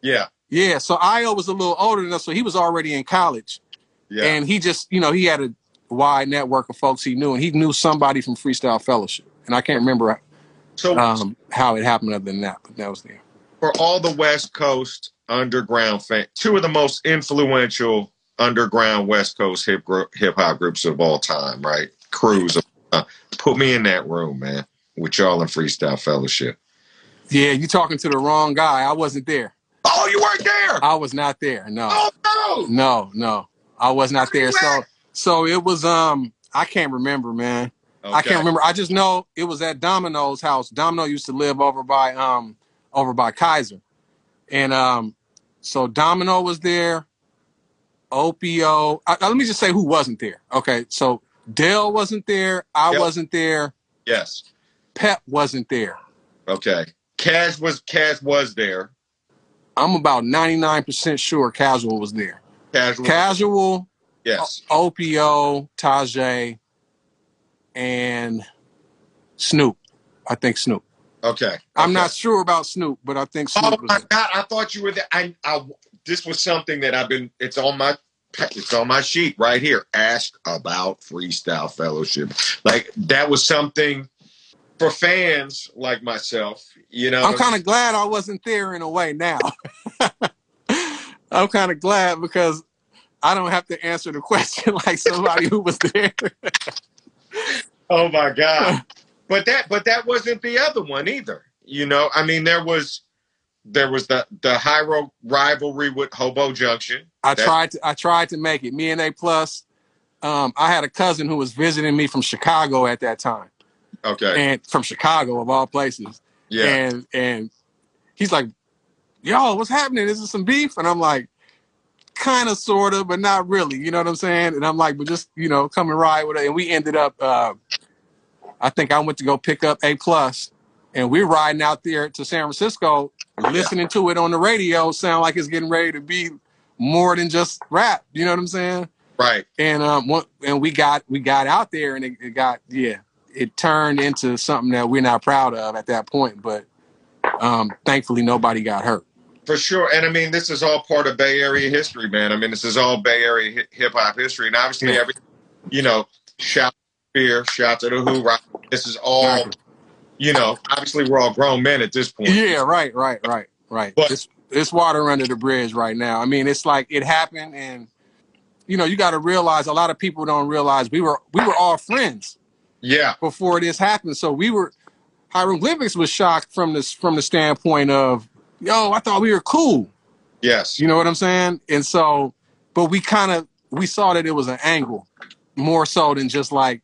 yeah, Yeah, so IO was a little older than us, so he was already in college. yeah. And he just, you know, he had a wide network of folks he knew, and he knew somebody from Freestyle Fellowship. And I can't remember so um, how it happened other than that, but that was there. for all the West Coast underground fan, two of the most influential underground West Coast hip hip hop groups of all time, right? Crews. Uh, put me in that room, man, with y'all in Freestyle Fellowship. Yeah, you talking to the wrong guy. I wasn't there. Oh, you weren't there. I was not there. No, Oh no. no, no. I was not there. So? So it was. Um, I can't remember, man. I can't remember. I just know it was at Domino's house. Domino used to live over by um over by Kaiser, and um, so Domino was there. Opio. I, let me just say who wasn't there. Okay, so Dale wasn't there. I Yep. wasn't there. Yes. Pep wasn't there. Okay. Cash was Cash was there. I'm about 99% sure Casual was there. Casual. Casual, yes. Opio, Tajay, and Snoop. I think Snoop. Okay. I'm okay. not sure about Snoop, but I think Snoop Oh my god! I thought you were there. I, I this was something that I've been. It's on my. It's on my sheet right here. Ask about Freestyle Fellowship. Like that was something for fans like myself. You know. I'm kind of glad I wasn't there in a way now. *laughs* I'm kind of glad because I don't have to answer the question *laughs* like somebody who was there. Oh my god! but that but that wasn't the other one either. You know. I mean, there was there was the the Hiero rivalry with Hobo Junction. I tried to I tried to make it. Me and A plus. Um, I had a cousin who was visiting me from Chicago at that time, Okay. and from Chicago of all places. Yeah. And and he's like, "Yo, what's happening? Is this some beef?" And I'm like, "Kind of, sort of, but not really." You know what I'm saying? And I'm like, "But just you know, come and ride with it." And we ended up. Uh, I think I went to go pick up A plus, and we're riding out there to San Francisco, listening to it on the radio. Sound like it's getting ready to be more than just rap. You know what I'm saying? right. and um one, and we got we got out there and it, it got yeah it turned into something that we're not proud of at that point but um thankfully nobody got hurt For sure. And I mean, this is all part of Bay Area history, man. I mean, this is all Bay Area hip hop history. And obviously, Yeah. every, you know, shout to Fear, shout to the Who, right? This is all, you know, obviously, we're all grown men at this point. yeah right right right right But- it's it's water under the bridge right now i mean it's like it happened and you know you got to realize a lot of people don't realize we were we were all friends Yeah. before this happened so we were hieroglyphics was shocked from this from the standpoint of yo i thought we were cool Yes. You know what I'm saying? And so, but we kind of we saw that it was an angle more so than just like,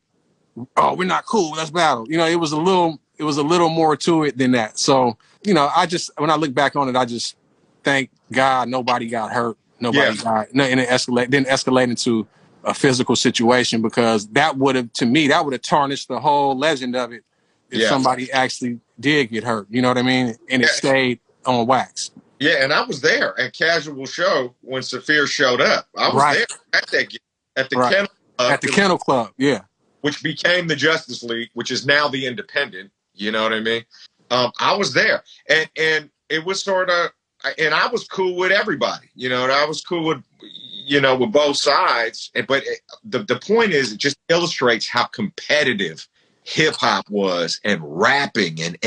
oh, we're not cool, let's battle. You know, it was a little it was a little more to it than that. So, you know, I just when I look back on it, I just thank God nobody got hurt, nobody Yeah. got, no, and it escalate didn't escalate into a physical situation because that would have to me that would have tarnished the whole legend of it if Yeah. somebody actually did get hurt. You know what I mean? And it Yeah. stayed on wax. Yeah. And I was there at Casual Show when Saafir showed up. I was Right. there at that, at the Right. kennel, Club, At the Kennel Club, yeah. which became the Justice League, which is now the Independent. You know what I mean? Um, I was there, and and it was sort of, and I was cool with everybody. You know, and I was cool with, you know, with both sides. And- But it, the the point is, it just illustrates how competitive hip hop was, and rapping and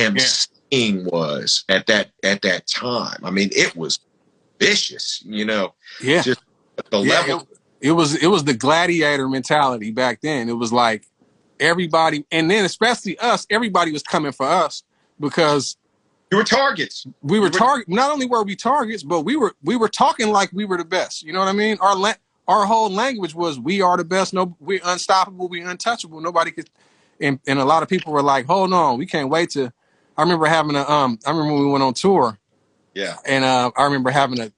MCing was at that at that time. I mean, it was vicious. You know, Yeah. Just the Yeah, level. it, it was it was the gladiator mentality back then. It was like everybody and then especially us, everybody was coming for us because You were targets. we were were- target not only were we targets, but we were we were talking like we were the best. You know what I mean? Our la- our whole language was we are the best, no we're unstoppable, We're untouchable. Nobody could and, and a lot of people were like, Hold on, we can't wait to I remember having a um I remember when we went on tour Yeah. and uh, I remember having a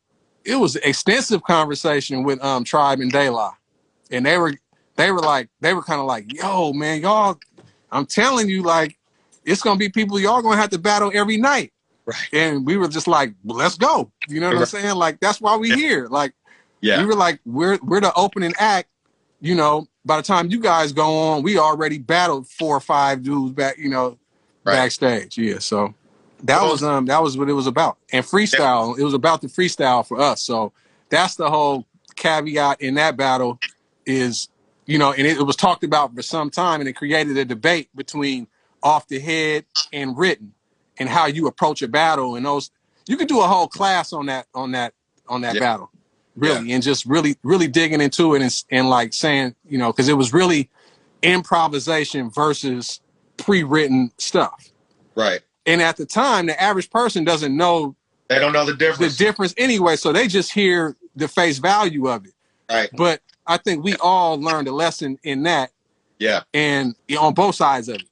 it was an extensive conversation with um Tribe and De La, and they were they were like they were kind of like, yo man, y'all, I'm telling you, like it's gonna be people y'all gonna have to battle every night. Right. And we were just like, well, let's go. You know what I'm saying? Like that's why we here. Like Yeah. we were like, we're we're the opening act. You know, by the time you guys go on, we already battled four or five dudes back. You know, Right. backstage. Yeah. So that was um that was what it was about. And freestyle, it was about the freestyle for us. So that's the whole caveat in that battle is, you know, and it, it was talked about for some time and it created a debate between off the head and written and how you approach a battle and those you could do a whole class on that on that on that Yeah. battle really and just really really digging into it and, and like saying you know because it was really improvisation versus pre-written stuff Right. and at the time the average person doesn't know They don't know the difference. the difference. anyway so they just hear the face value of it right. but i think we all learned a lesson in that Yeah. and on both sides of it.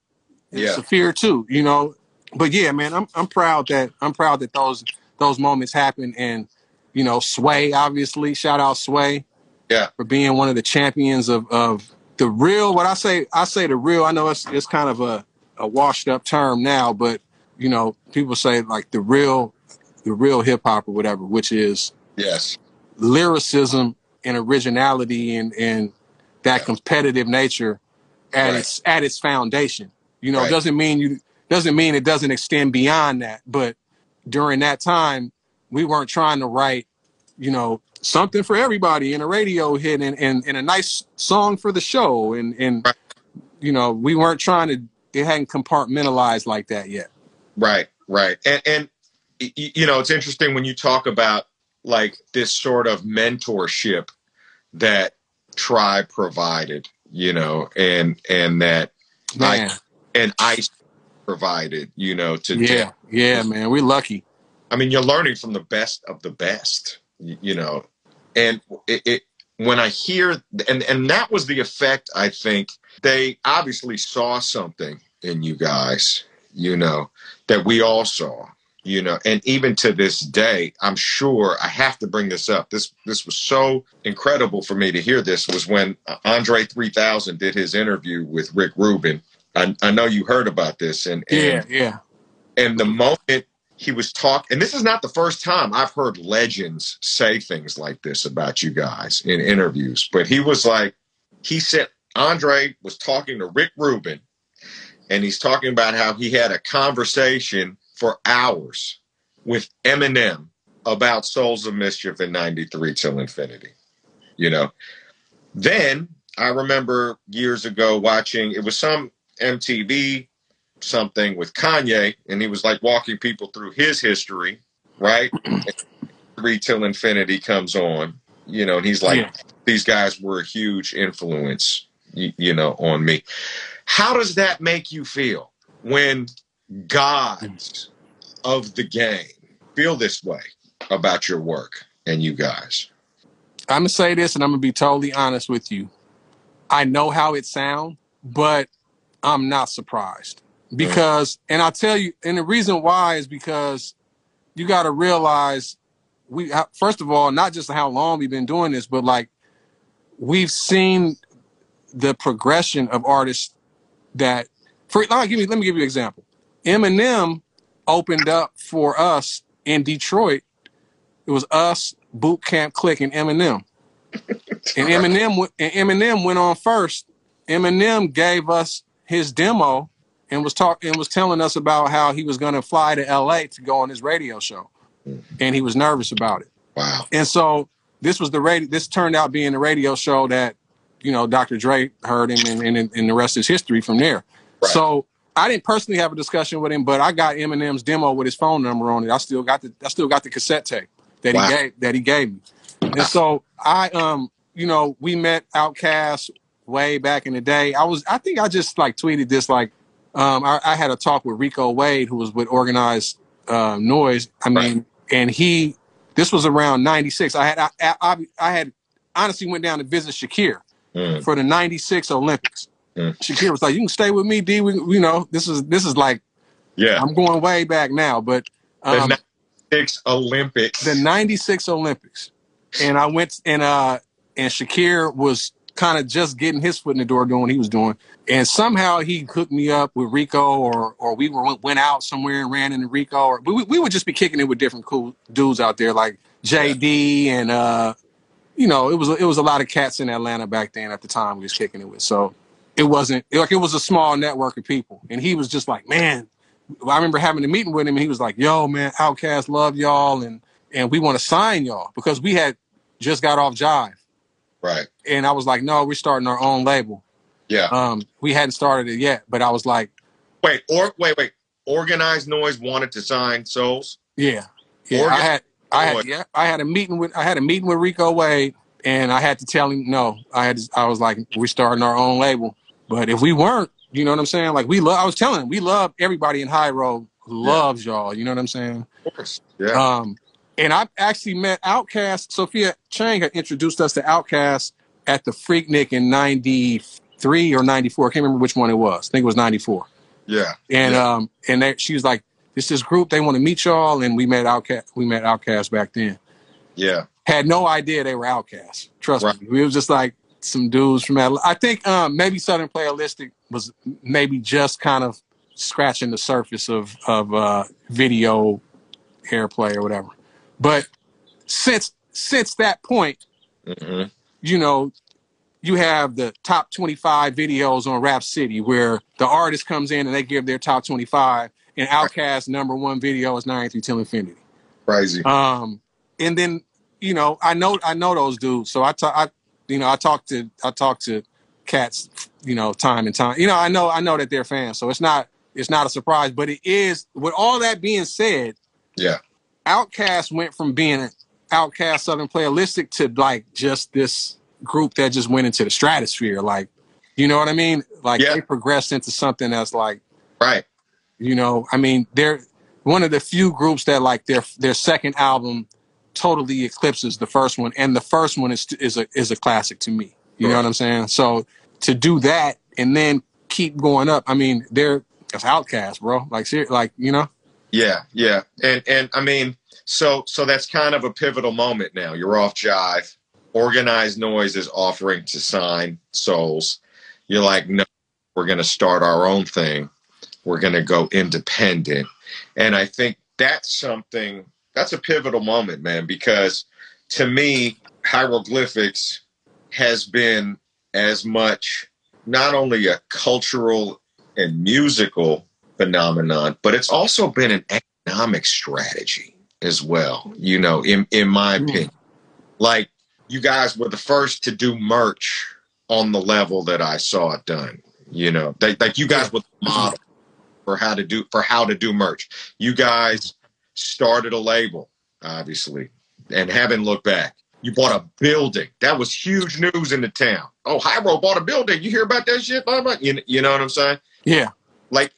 And Yeah. Saafir too, you know. But yeah, man, I'm I'm proud that I'm proud that those those moments happen and you know, Sway, obviously, shout out Sway. Yeah. For being one of the champions of of the real what I say I say the real, I know it's it's kind of a, a washed up term now, but you know, people say like the real the real hip hop or whatever, which is Yes. lyricism and originality and and that Yeah. competitive nature at Right. its at its foundation. You know, Right. doesn't mean you doesn't mean it doesn't extend beyond that. But during that time, we weren't trying to write, you know, something for everybody in a radio hit and, and, and a nice song for the show. And and Right. you know, we weren't trying to it hadn't compartmentalized like that yet. Right, right. And and you know, it's interesting when you talk about like this sort of mentorship that Tribe provided, you know, and and that Man. and Ice provided, you know, to yeah, yeah, man. We're lucky. I mean, you're learning from the best of the best, you know, and it, it when I hear and and that was the effect. I think they obviously saw something in you guys, you know, that we all saw, you know, and even to this day, I'm sure I have to bring this up. This this was so incredible for me to hear. This was when Andre 3000 did his interview with Rick Rubin. I, I know you heard about this, and, and Yeah, yeah. and the moment he was talking, and this is not the first time I've heard legends say things like this about you guys in interviews, but he was like, he said, Andre was talking to Rick Rubin, and he's talking about how he had a conversation for hours with Eminem about Souls of Mischief in 93 till infinity. You know, then I remember years ago watching, it was some MTV something with Kanye, and he was like walking people through his history, right? *clears throat* Three till infinity comes on, you know, and he's like, Yeah. these guys were a huge influence, you, you know, on me. How does that make you feel when gods of the game feel this way about your work and you guys? I'm gonna say this, and I'm gonna be totally honest with you. I know how it sounds, but I'm not surprised because, and I'll tell you, and the reason why is because you got to realize we first of all, not just how long we've been doing this, but like we've seen the progression of artists that. For let me give you, let me give you an example. Eminem opened up for us in Detroit. It was us, Boot Camp Click, and Eminem. *laughs* And Eminem and Eminem went on first. Eminem gave us his demo and was talk and was telling us about how he was going to fly to LA to go on his radio show, and he was nervous about it. Wow. And so this was the radio. This turned out being the radio show that you know Dr. Dre heard him, and, and, and the rest is history from there. Right. So I didn't personally have a discussion with him, but I got Eminem's demo with his phone number on it. I still got the I still got the cassette tape that Wow. he gave that he gave me. And so I um you know we met Outkast way back in the day. I was I think I just like tweeted this like um I, I had a talk with Rico Wade who was with Organized uh, Noise. I mean, and he this was around '96. I had I, I I had honestly went down to visit Shakir Mm, for the '96 Olympics. Mm. Shakir was like, "You can stay with me, D. We, you know, this is this is like yeah. I'm going way back now, but The um, 96 Olympics. The 96 Olympics. And I went and uh and Shakir was kind of just getting his foot in the door doing what he was doing. And somehow he hooked me up with Rico or or we were went out somewhere and ran into Rico or we we would just be kicking it with different cool dudes out there like JD and uh you know, it was it was a lot of cats in Atlanta back then at the time we was kicking it with. So it wasn't like it was a small network of people. And he was just like, man, I remember having a meeting with him and he was like, yo, man, Outkast love y'all and and we want to sign y'all because we had just got off Jive. Right. And I was like, no, we're starting our own label. Yeah. Um, we hadn't started it yet, but I was like, wait, or wait, wait. Organized Noise wanted to sign Souls. Yeah. Yeah. I had I had yeah, I had a meeting with I had a meeting with Rico Wade and I had to tell him no. I had to, I was like, we're starting our own label. But if we weren't, you know what I'm saying? Like we love I was telling him, we love everybody in Hiero loves yeah. y'all. You know what I'm saying? Of course. Yeah. Um and I actually met Outkast. Sophia Chang had introduced us to Outkast at the Freaknik in '93 or '94. I can't remember which one it was. I think it was '94. Yeah. And yeah. um, and they, she was like, "It's "This is group. They want to meet y'all." And we met Outkast. We met Outkast back then. Yeah. Had no idea they were Outkast. Trust Right. me. We was just like some dudes from Atlanta. I think um, maybe Southern Playalistic was maybe just kind of scratching the surface of of uh, video airplay or whatever. But since since that point, Mhm. you know, you have the top 25 videos on Rap City where the artist comes in and they give their top 25 and Outkast number one video is 93 Till Infinity. Crazy. Um, and then, you know, I know, I know those dudes. So I talk, I, you know, I talk to, I talk to cats, you know, time and time, you know, I know, I know that they're fans. So it's not, it's not a surprise, but it is with all that being said, Yeah. Outkast went from being an Outkast Southern Playalistic to like just this group that just went into the stratosphere. Like, you know what I mean? Like Yeah. they progressed into something that's like, Right. you know, I mean, they're one of the few groups that like their their second album totally eclipses the first one, and the first one is is a is a classic to me. You know what I'm saying? So to do that and then keep going up, I mean, they're that's Outkast, bro. Like, ser- like you know, Yeah, yeah, and and I mean, so so that's kind of a pivotal moment now. You're off Jive. Organized Noise is offering to sign Souls. You're like, no, we're going to start our own thing. We're going to go independent, and I think that's something. That's a pivotal moment, man, because to me, hieroglyphics has been as much not only a cultural and musical phenomenon, but it's also been an economic strategy as well, you know, in, in my Mm. opinion. Like, you guys were the first to do merch on the level that I saw it done. You know, like, like you guys were the model for how to do for how to do merch. You guys started a label, obviously, and haven't looked back. You bought a building. That was huge news in the town. Oh, Hiero bought a building. You hear about that shit? Blah, blah. You, you know what I'm saying? yeah, like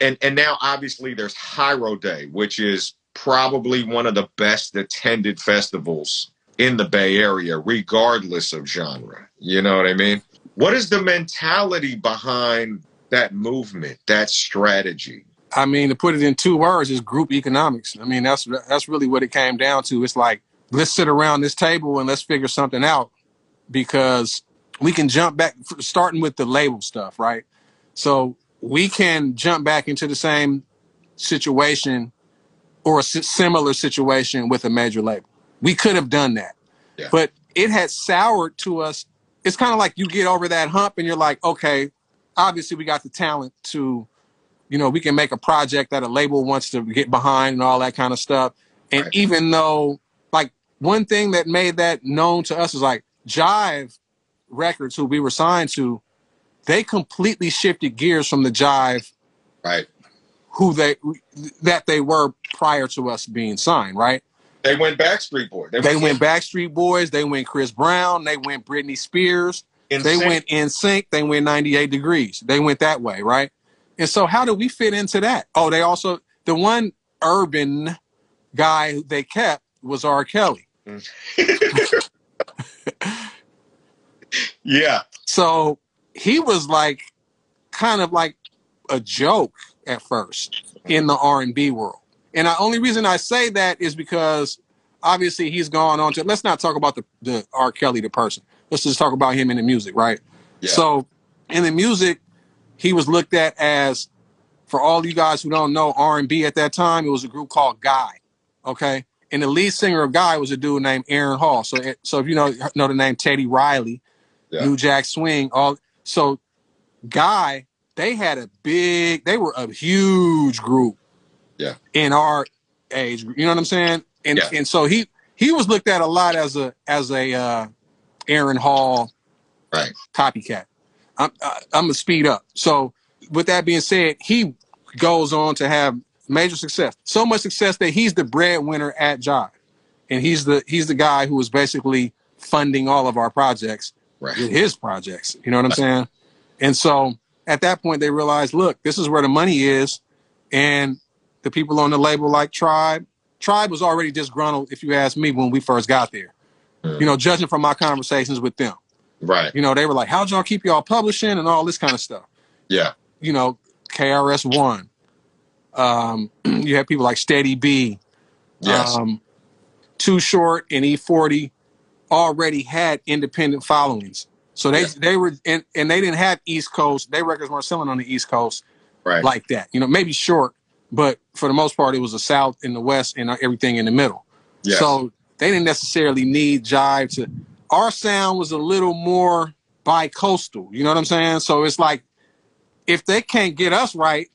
and and now obviously there's Hiero Day, which is probably one of the best attended festivals in the Bay Area, regardless of genre. You know what I mean? What is the mentality behind that movement, that strategy? I mean, to put it in two words, is group economics. I mean, that's that's really what it came down to. It's like let's sit around this table and let's figure something out because we can jump back, starting with the label stuff, right? So we can jump back into the same situation or a similar situation with a major label. We could have done that, Yeah. but it had soured to us. It's kind of like you get over that hump and you're like, okay, obviously we got the talent to you know, we can make a project that a label wants to get behind and all that kind of stuff. And Right. even though, like, one thing that made that known to us is like Jive Records, who we were signed to, they completely shifted gears from the Jive Right? who they that they were prior to us being signed, right? They went Backstreet Boys. They went Backstreet Boys, they went Chris Brown, they went Britney Spears, they went NSYNC, they went 98 degrees. They went that way, right? And so how do we fit into that? Oh, they also the one urban guy they kept was R. Kelly. *laughs* yeah, So he was like kind of like a joke at first in the R and B world. And the only reason I say that is because obviously he's gone on to. Let's not talk about the the R. Kelly the person. Let's just talk about him in the music, right? Yeah. So in the music, he was looked at as, for all you guys who don't know R and B at that time, it was a group called Guy. Okay, and the lead singer of Guy was a dude named Aaron Hall. So so if you know know the name Teddy Riley, Yeah. New Jack Swing, all so Guy, they had a big, they were a huge group. Yeah. In our age, you know what I'm saying? And Yeah. and so he he was looked at a lot as a as a uh, Aaron Hall Right. copycat. I'm I, I'm gonna speed up. So with that being said, he goes on to have major success. So much success that he's the breadwinner at Jive, and he's the he's the guy who is basically funding all of our projects with his projects. You know what I'm saying? And so at that point, they realized, look, this is where the money is, and the people on the label like Tribe. Tribe was already disgruntled, if you ask me, when we first got there. Mm. You know, judging from my conversations with them. Right. You know, they were like, how'd y'all keep y'all publishing and all this kind of stuff? Yeah. You know, KRS One. Um, *clears throat* you have people like Steady B, Yes. um, Too Short and E40 already had independent followings. So they Yeah. they were and, and they didn't have East Coast. Their records weren't selling on the East Coast right. like that. You know, maybe short, but for the most part, it was the South and the West and everything in the middle. yes. So they didn't necessarily need Jive to. Our sound was a little more bi-coastal. You know what I'm saying? So it's like if they can't get us right,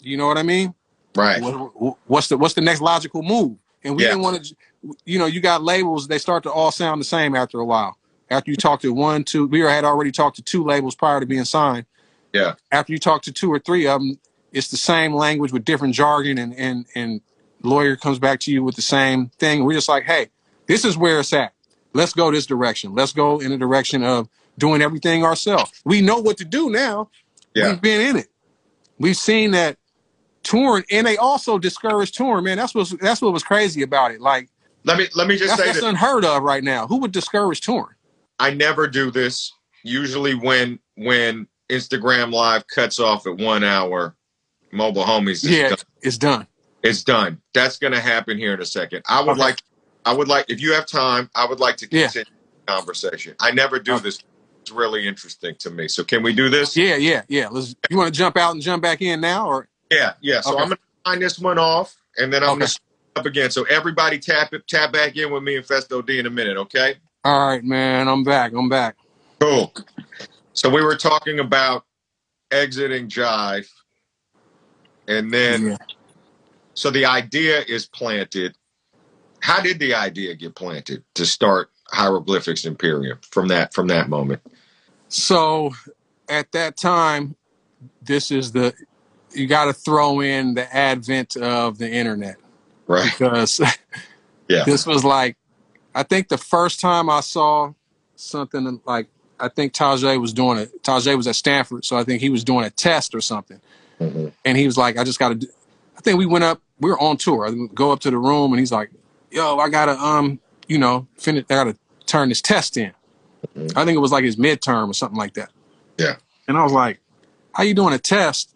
you know what I mean? right. What- What's the what's the next logical move? And we Yeah. didn't want to. You know, you got labels. They start to all sound the same after a while. After you talk to one, two, we had already talked to two labels prior to being signed. Yeah. After you talk to two or three of them, it's the same language with different jargon, and and and lawyer comes back to you with the same thing. We're just like, hey, this is where it's at. Let's go this direction. Let's go in the direction of doing everything ourselves. We know what to do now. Yeah. We've been in it. We've seen that touring, and they also discourage touring. Man, that's what that's what was crazy about it. Like Let me let me just that's, say that's this. unheard of right now. Who would discourage touring? I never do this. Usually when when Instagram live cuts off at one hour, mobile homies is Yeah, done. it's done. it's done. That's gonna happen here in a second. I would Okay. like I would like if you have time, I would like to Yeah. continue the conversation. I never do Okay. this. It's really interesting to me. So can we do this? Yeah, yeah, yeah. Let's. You want to jump out and jump back in now, or Yeah, yeah. So Okay. I'm gonna sign this one off and then I'm gonna start up again. So everybody tap it tap back in with me and Phesto D in a minute, okay? all right, man? I'm back. I'm back. Cool. So we were talking about exiting Jive, and then Yeah. so the idea is planted. How did the idea get planted to start Hieroglyphics Imperium from that from that moment? So at that time, this is the you got to throw in the advent of the internet Right. because *laughs* Yeah. this was like I think the first time I saw something like I think Tajay was doing it. Tajay was at Stanford, so I think he was doing a test or something. Mhm. and he was like, I just got to. I think we went up. We were on tour. I go up to the room, and he's like, Yo, I gotta um, you know, finish. I gotta turn this test in. Mhm. I think it was like his midterm or something like that. Yeah. And I was like, How you doing a test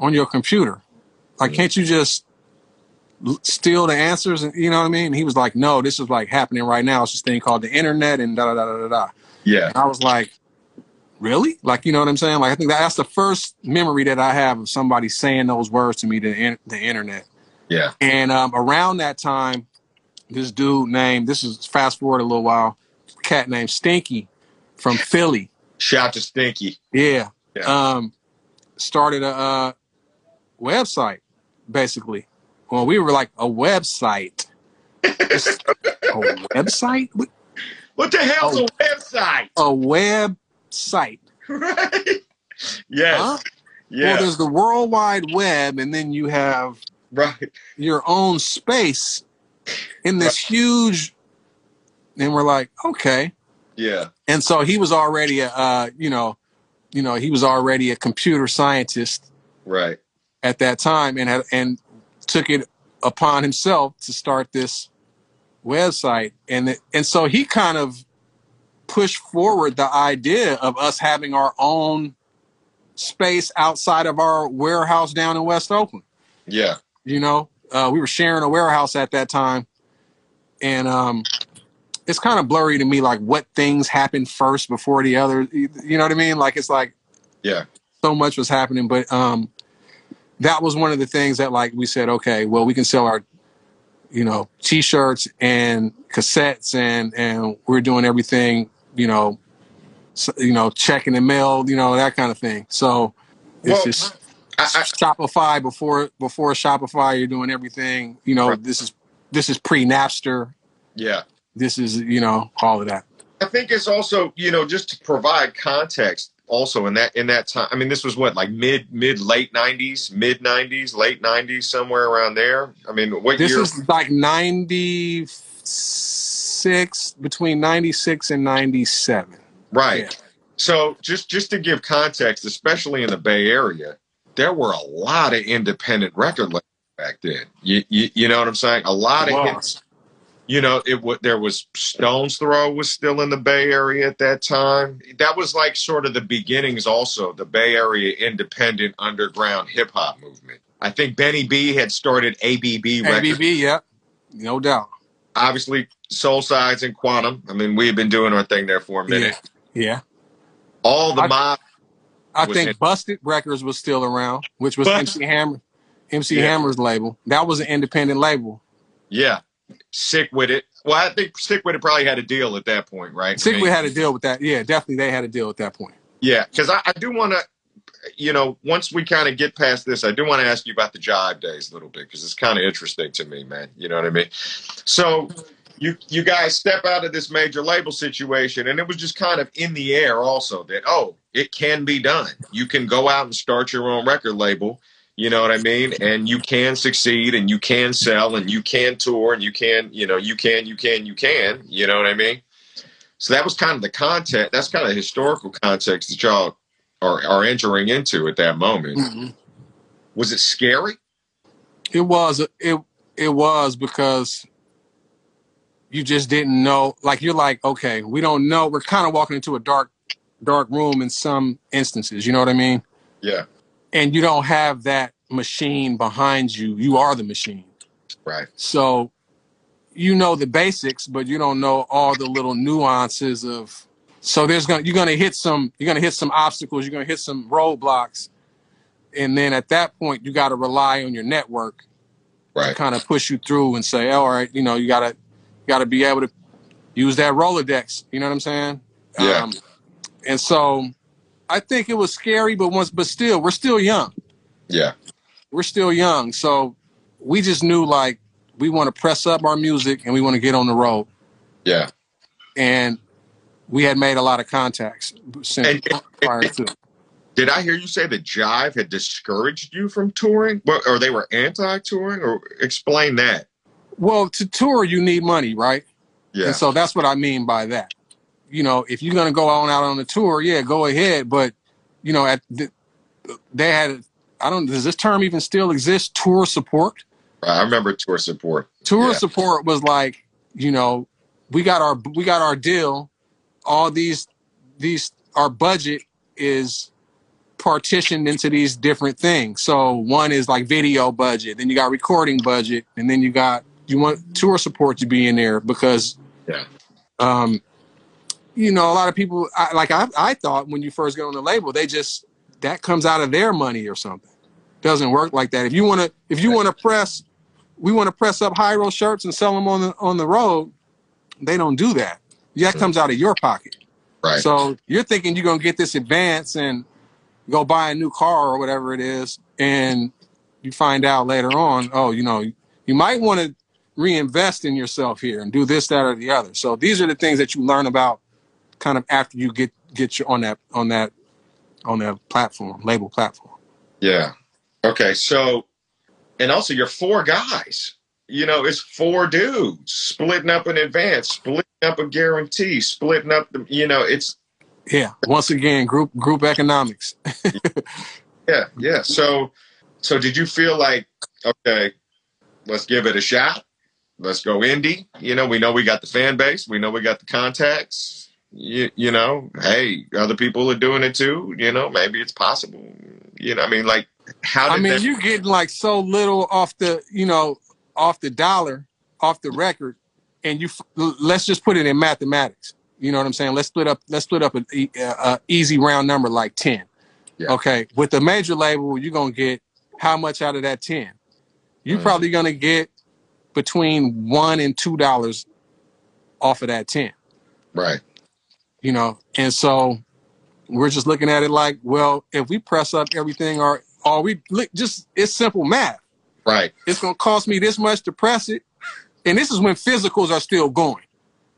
on your computer? Like, Mhm. can't you just steal the answers? And you know what I mean? And he was like, No, this is like happening right now. It's this thing called the internet, and da da da da da da. Yeah. And I was like, really? Like, you know what I'm saying? Like, I think that's the first memory that I have of somebody saying those words to me, the, in- the internet. Yeah. And um, around that time, this dude named, this is fast forward a little while, cat named Stinky from Philly. Shout to Stinky. Yeah. Yeah. Um, started a uh, website, basically. Well, we were like a website. *laughs* A website? What the hell's Oh. a website? A website. *laughs* Right. Yes. Huh? Well, Yeah. there's the World Wide Web, and then you have right. your own space in this huge. And we're like, okay. Yeah. And so he was already a, uh, you know, you know, he was already a computer scientist Right. at that time, and had, and took it upon himself to start this website, and it, and so he kind of pushed forward the idea of us having our own space outside of our warehouse down in West Oakland. Yeah. you know uh, we were sharing a warehouse at that time, and um, it's kind of blurry to me, like what things happened first before the other. You know what I mean? Like it's like Yeah. so much was happening, but um, that was one of the things that like we said, okay, well we can sell our, you know, t-shirts and cassettes, and and we're doing everything, you know, s you know, checking the mail, you know, that kind of thing. So it's Well, just I, I, Shopify before before Shopify, you're doing everything. You know, Right. this is this is pre Napster. yeah. This is you know all of that. I think it's also, you know, just to provide context also in that in that time. I mean, this was what, like mid mid late nineties, mid nineties, late nineties, somewhere around there. I mean, what This year? is like ninety six between ninety six and ninety seven. right. Yeah. So just just to give context, especially in the Bay Area, there were a lot of independent record labels back then. You you, you know what I'm saying? A lot of hits. You know, it w- there was Stones Throw was still in the Bay Area at that time. That was like sort of the beginnings, also the Bay Area independent underground hip hop movement. I think Beni B had started ABB Records. ABB, yeah, no doubt. Obviously, SoleSides and Quannum. I mean, we've been doing our thing there for a minute. Yeah, yeah. All the I- mob. I think it- Bust It Records was still around, which was But- MC Hammer, MC Yeah. Hammer's label. That was an independent label. Yeah. Sick Wid It. Well, I think Sick Wid It probably had a deal at that point, right? I Sick mean, we had a deal with that. Yeah, definitely they had a deal at that point. Yeah, because I, I do want to, you know, once we kind of get past this, I do want to ask you about the jive days a little bit because it's kind of interesting to me, man. You know what I mean? So you you guys step out of this major label situation, and it was just kind of in the air also that oh, it can be done. You can go out and start your own record label. You know what I mean? And you can succeed, and you can sell, and you can tour, and you can, you know, you can, you can, you can. You know what I mean? So that was kind of the content. That's kind of historical context that y'all are, are entering into at that moment. Mm-hmm. Was it scary? It was it it was because you just didn't know. Like you're like, okay, we don't know. We're kind of walking into a dark dark room in some instances. You know what I mean? Yeah. And you don't have that machine behind you. You are the machine. Right. So you know the basics, but you don't know all the little nuances of. So there's gonna you're gonna hit some you're gonna hit some obstacles. You're gonna hit some roadblocks, and then at that point you got to rely on your network right. to kind of push you through and say, all right, you know, you gotta you gotta be able to use that Rolodex. You know what I'm saying? Yeah. Um, and so I think it was scary, but once but still we're still young Yeah. we're still young, so we just knew like we want to press up our music and we want to get on the road. Yeah. And we had made a lot of contacts since And- prior to. Did I hear you say that Jive had discouraged you from touring? Well, or they were anti-touring? Or explain that. Well, to tour you need money, right? Yeah. And so that's what I mean by that. You know, if you're gonna go on out on the tour, yeah, go ahead. But you know, at the, they had I don't does this term even still exist? Tour support. I remember tour support. tour Yeah. support was like you know we got our we got our deal all these these our budget is partitioned into these different things so one is like video budget then you got recording budget and then you got you want tour support to be in there because Yeah. um you know a lot of people I, like I, I thought when you first get on the label they just that comes out of their money or something doesn't work like that if you want to if you want to press we want to press up high Hiero shirts and sell them on the on the road. They don't do that. That comes out of your pocket. Right. So you're thinking you're gonna get this advance and go buy a new car or whatever it is, and you find out later on, oh, you know, you might want to reinvest in yourself here and do this, that, or the other. So these are the things that you learn about kind of after you get get you on that on that on that platform, label platform. Yeah. Okay. So, and also you're four guys. You know, it's four dudes splitting up an advance, splitting up a guarantee, splitting up the. You know, it's Yeah. Once again, group group economics. *laughs* yeah, yeah. So, so did you feel like okay, let's give it a shot. Let's go indie. You know, we know we got the fan base. We know we got the contacts. You, you know, hey, other people are doing it too. You know, maybe it's possible. You know, I mean, like how I mean, that, you're getting like so little off the, you know, off the dollar, off the record, and you. Let's just put it in mathematics. You know what I'm saying? Let's split up. Let's split up an e- uh, easy round number like ten. Yeah. Okay, with a major label, you're gonna get how much out of that ten? You're probably gonna get between one and two dollars off of that ten. right? you know and so we're just looking at it like well if we press up everything or or we look just it's simple math Right, it's going to cost me this much to press it. And this is when physicals are still going.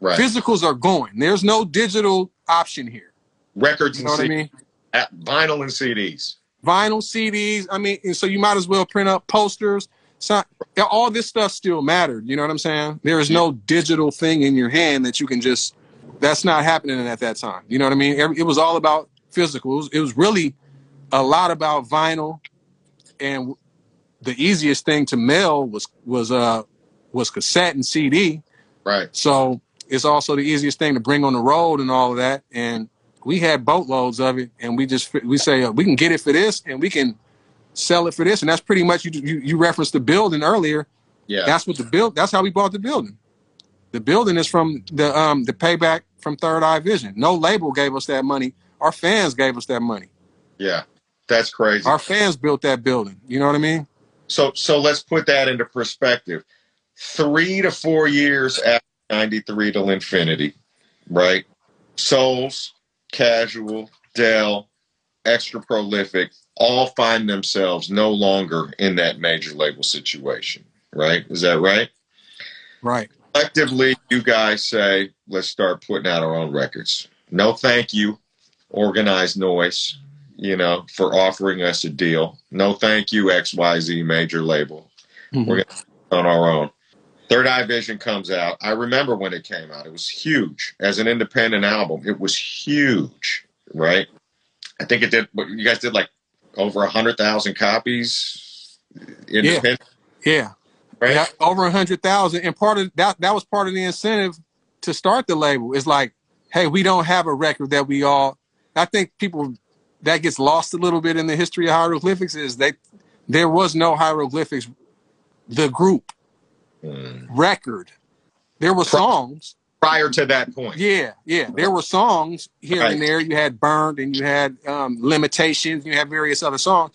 Right. physicals are going. There's no digital option here. Records you and know what i mean? At- vinyl and CDs. vinyl cds i mean and so you might as well print up posters. So all this stuff still mattered. You know what i'm saying? There is no digital thing in your hand that you can just that's not happening at that time. You know what i mean? It was all about physical. It was, it was really a lot about vinyl and the easiest thing to mail was was uh was cassette and cd Right, so it's also the easiest thing to bring on the road and all of that. And we had boatloads of it, and we just we say uh, we can get it for this, and we can sell it for this, and that's pretty much you. You, you referenced the building earlier. yeah, That's what the build. That's how we bought the building. The building is from the um the payback from Third Eye Vision. No label gave us that money. Our fans gave us that money. yeah. That's crazy. Our fans built that building. You know what I mean? So so let's put that into perspective. Three to four years after '93 till infinity, right? Souls, Casual, Del, Extra Prolific, all find themselves no longer in that major label situation, right? Is that right? Right. Collectively, you guys say, let's start putting out our own records. No, thank you, Organized Noise, you know, for offering us a deal. No, thank you, XYZ major label Mhm. We're on our own. Third Eye Vision comes out. I remember when it came out. It was huge as an independent album. It was huge, right? I think it did. What you guys did like over a hundred thousand copies. Independent, Yeah. right? Yeah, over a hundred thousand, and part of that that was part of the incentive to start the label. It's like, hey, we don't have a record that we all. I think people that gets lost a little bit in the history of hieroglyphics is that there was no hieroglyphics, the group Mm. record. There were songs, Prior to that point, yeah, yeah. There were songs here Right. and there. You had burned, and you had um, limitations. You had various other songs,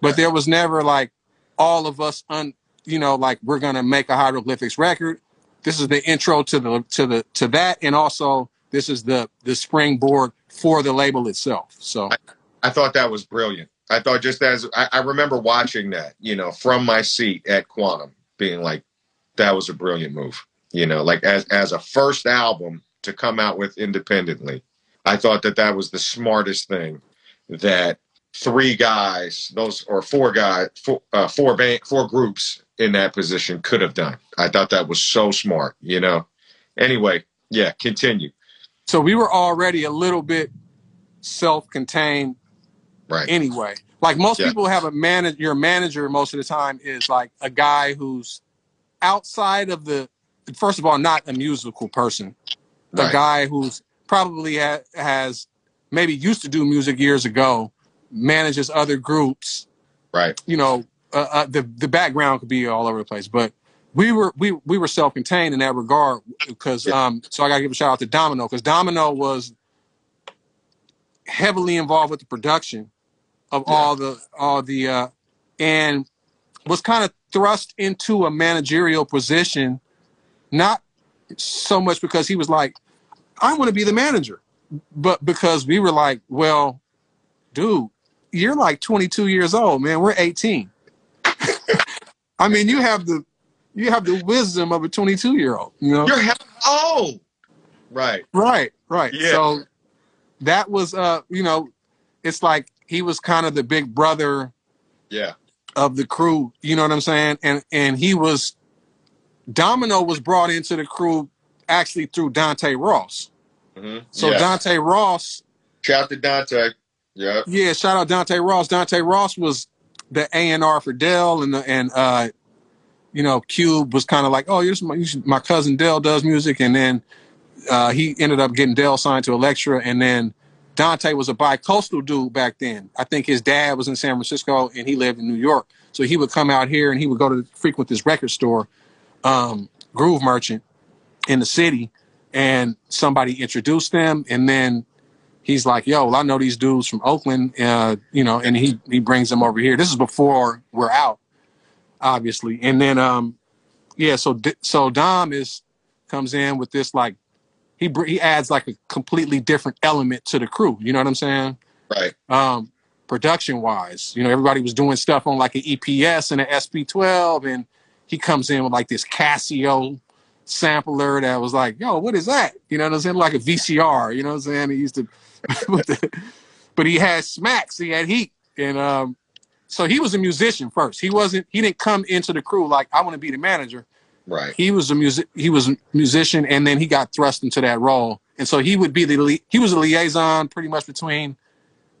but Right. there was never like all of us un. You know, like we're gonna make a hieroglyphics record. This is the intro to the to the to that, and also this is the the springboard for the label itself. So I thought that was brilliant. I thought just as I, I remember watching that, you know, from my seat at Quannum, being like, that was a brilliant move. You know, like as as a first album to come out with independently, I thought that that was the smartest thing that three guys, those or four guys, four uh, four four groups in that position could have done. I thought that was so smart. You know. Anyway, yeah, continue. so we were already a little bit self-contained Right. anyway. Like most Yeah. people have a manager, your manager most of the time is like a guy who's outside of the, first of all, not a musical person, a Right. guy who's probably ha- has maybe used to do music years ago, manages other groups. Right. You know, uh, uh, the the background could be all over the place, but we were we we were self contained in that regard because Yeah. um. So I got to give a shout out to Domino because Domino was heavily involved with the production of Yeah. all the all the uh, and was kind of thrust into a managerial position, not so much because he was like, I want to be the manager, but because we were like, well, dude, you're like 22 years old, man. We're 18. *laughs* I mean, you have the you have the wisdom of a 22 year old, you know? You're hell oh, right. Right, right. Yeah. So that was uh, you know, it's like he was kind of the big brother Yeah. of the crew, you know what I'm saying? And and he was Domino was brought into the crew actually through Dante Ross. hmm So yeah. Dante Ross, Shout out to Dante. Yeah. yeah, shout out Dante Ross. Dante Ross was the A and R for Del, and the, and uh, you know, Cube was kind of like, oh, you're my, my cousin Del does music, and then uh, he ended up getting Dell signed to Elektra, and then Dante was a bi-coastal dude back then. I think his dad was in San Francisco and he lived in New York. So he would come out here and he would go to frequent this record store, um, Groove Merchant, in the city, and somebody introduced them, and then he's like, "Yo, well, I know these dudes from Oakland, uh, you know," and he he brings them over here. This is before we're out, obviously, and then um, yeah, so so Dom is comes in with this like he he adds like a completely different element to the crew. You know what I'm saying? Right. Um, production wise, you know, everybody was doing stuff on like an EPS and an SP12, and he comes in with like this Casio sampler that was like, yo, what is that? You know what I'm saying? Like a VCR, you know what I'm saying? He used to, *laughs* but he had smacks, he had heat. And um, so he was a musician first. He wasn't, he didn't come into the crew like, I want to be the manager. Right. He was a music, he was a musician and then he got thrust into that role. And so he would be the, he was a liaison pretty much between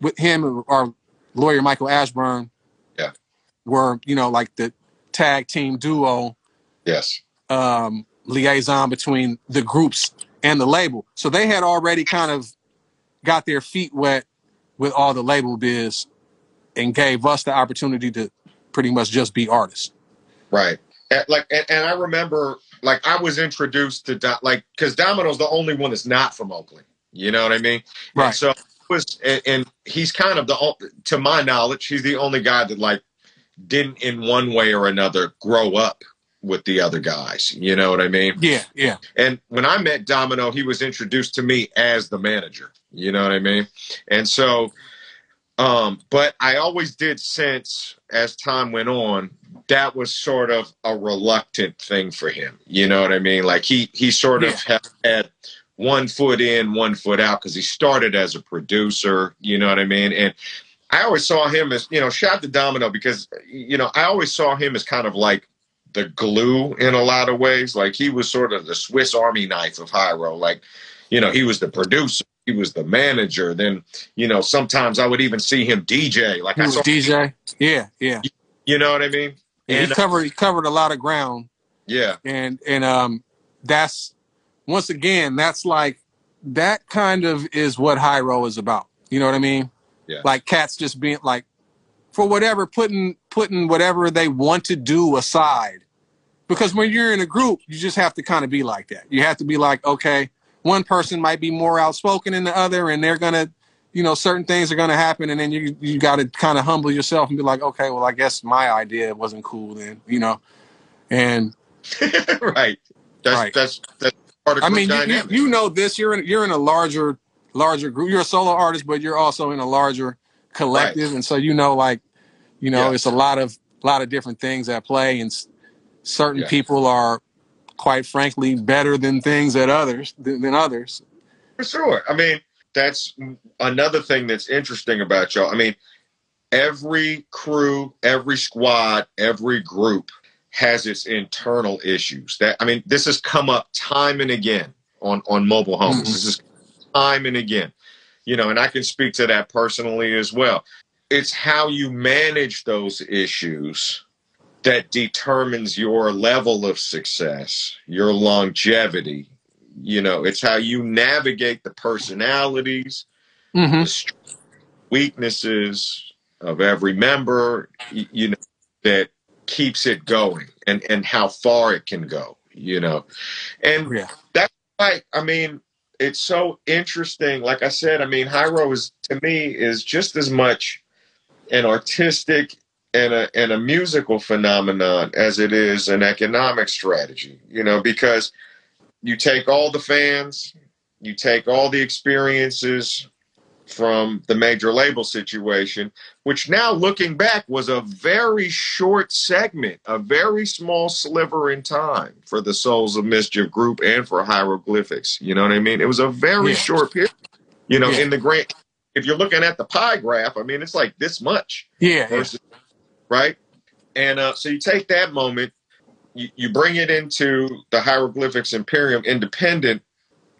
with him or lawyer Michael Ashburn. Yeah. Were, you know, like the tag team duo. Yes. Um, liaison between the groups and the label. So they had already kind of got their feet wet with all the label biz and gave us the opportunity to pretty much just be artists. Right. And like, and, and I remember, like, I was introduced to, like, because Domino's the only one that's not from Oakland. You know what I mean? Right. And so was, and, and he's kind of the, to my knowledge, he's the only guy that like didn't in one way or another grow up with the other guys. You know what I mean? Yeah, yeah. And when I met Domino, he was introduced to me as the manager. You know what I mean? And so, um, but I always did sense as time went on that was sort of a reluctant thing for him. You know what I mean? Like he he sort yeah. of had, one foot in, one foot out because he started as a producer. You know what I mean? And I always saw him as you know, shout the Domino because you know I always saw him as kind of like the glue in a lot of ways. Like he was sort of the Swiss Army knife of Hiero. Like, you know, he was the producer, he was the manager. Then, you know, sometimes I would even see him DJ. Like he I was saw DJ. Yeah, yeah. You know what I mean? Yeah, And, he uh, covered he covered a lot of ground. yeah, And and um that's once again, that's like that kind of is what Hiero is about. You know what I mean? Yeah. Like cats just being like for whatever putting putting whatever they want to do aside. Because when you're in a group, you just have to kind of be like that. You have to be like, okay, one person might be more outspoken than the other, and they're gonna, you know, certain things are gonna happen, and then you you got to kind of humble yourself and be like, okay, well, I guess my idea wasn't cool then, you know, and *laughs* right. That's Right. that's that's part of I mean, you, you, know this. You're in you're in a larger larger group. You're a solo artist, but you're also in a larger collective, and so you know, like, you know, Yeah. it's a lot of lot of different things at play, and certain Yeah. people are, quite frankly, better than things at others than, than others. For sure. I mean, that's another thing that's interesting about y'all. I mean, every crew, every squad, every group has its internal issues. That I mean, this has come up time and again on on Mobile Homies. Mhm. This is time and again. You know, and I can speak to that personally as well. It's how you manage those issues that determines your level of success, your longevity. You know, it's how you navigate the personalities, Mm-hmm. the weaknesses of every member, you know, that keeps it going and, and how far it can go, you know. And Yeah. like, I mean, it's so interesting. Like I said, I mean, Hiero is to me is just as much an artistic and a and a musical phenomenon as it is an economic strategy. You know, because you take all the fans, you take all the experiences from the major label situation, which now looking back was a very short segment, a very small sliver in time for the Souls of Mischief group and for hieroglyphics. You know what I mean? It was a very Yeah. short period. You know, Yeah. in the grand, if you're looking at the pie graph, I mean, it's like this much Yeah. yeah. right and uh, so you take that moment you, you bring it into the hieroglyphics imperium independent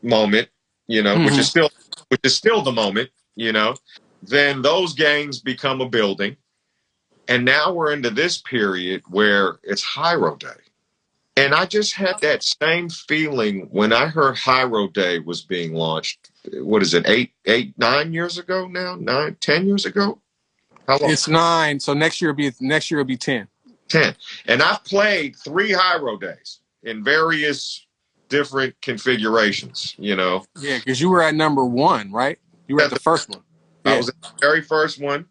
moment you know which Mhm. is still which is still the moment you know then those gangs become a building and now we're into this period where it's Hiero Day. And I just had that same feeling when I heard Hiero Day was being launched what is it, eight, eight, nine years ago now? Nine, ten years ago? How long? It's nine. So next year will be next year will be ten. Ten. And I've played three Hiero days in various different configurations, you know. Yeah, because you were at number one, right? You were at, at the, the, first one. I was at the very first one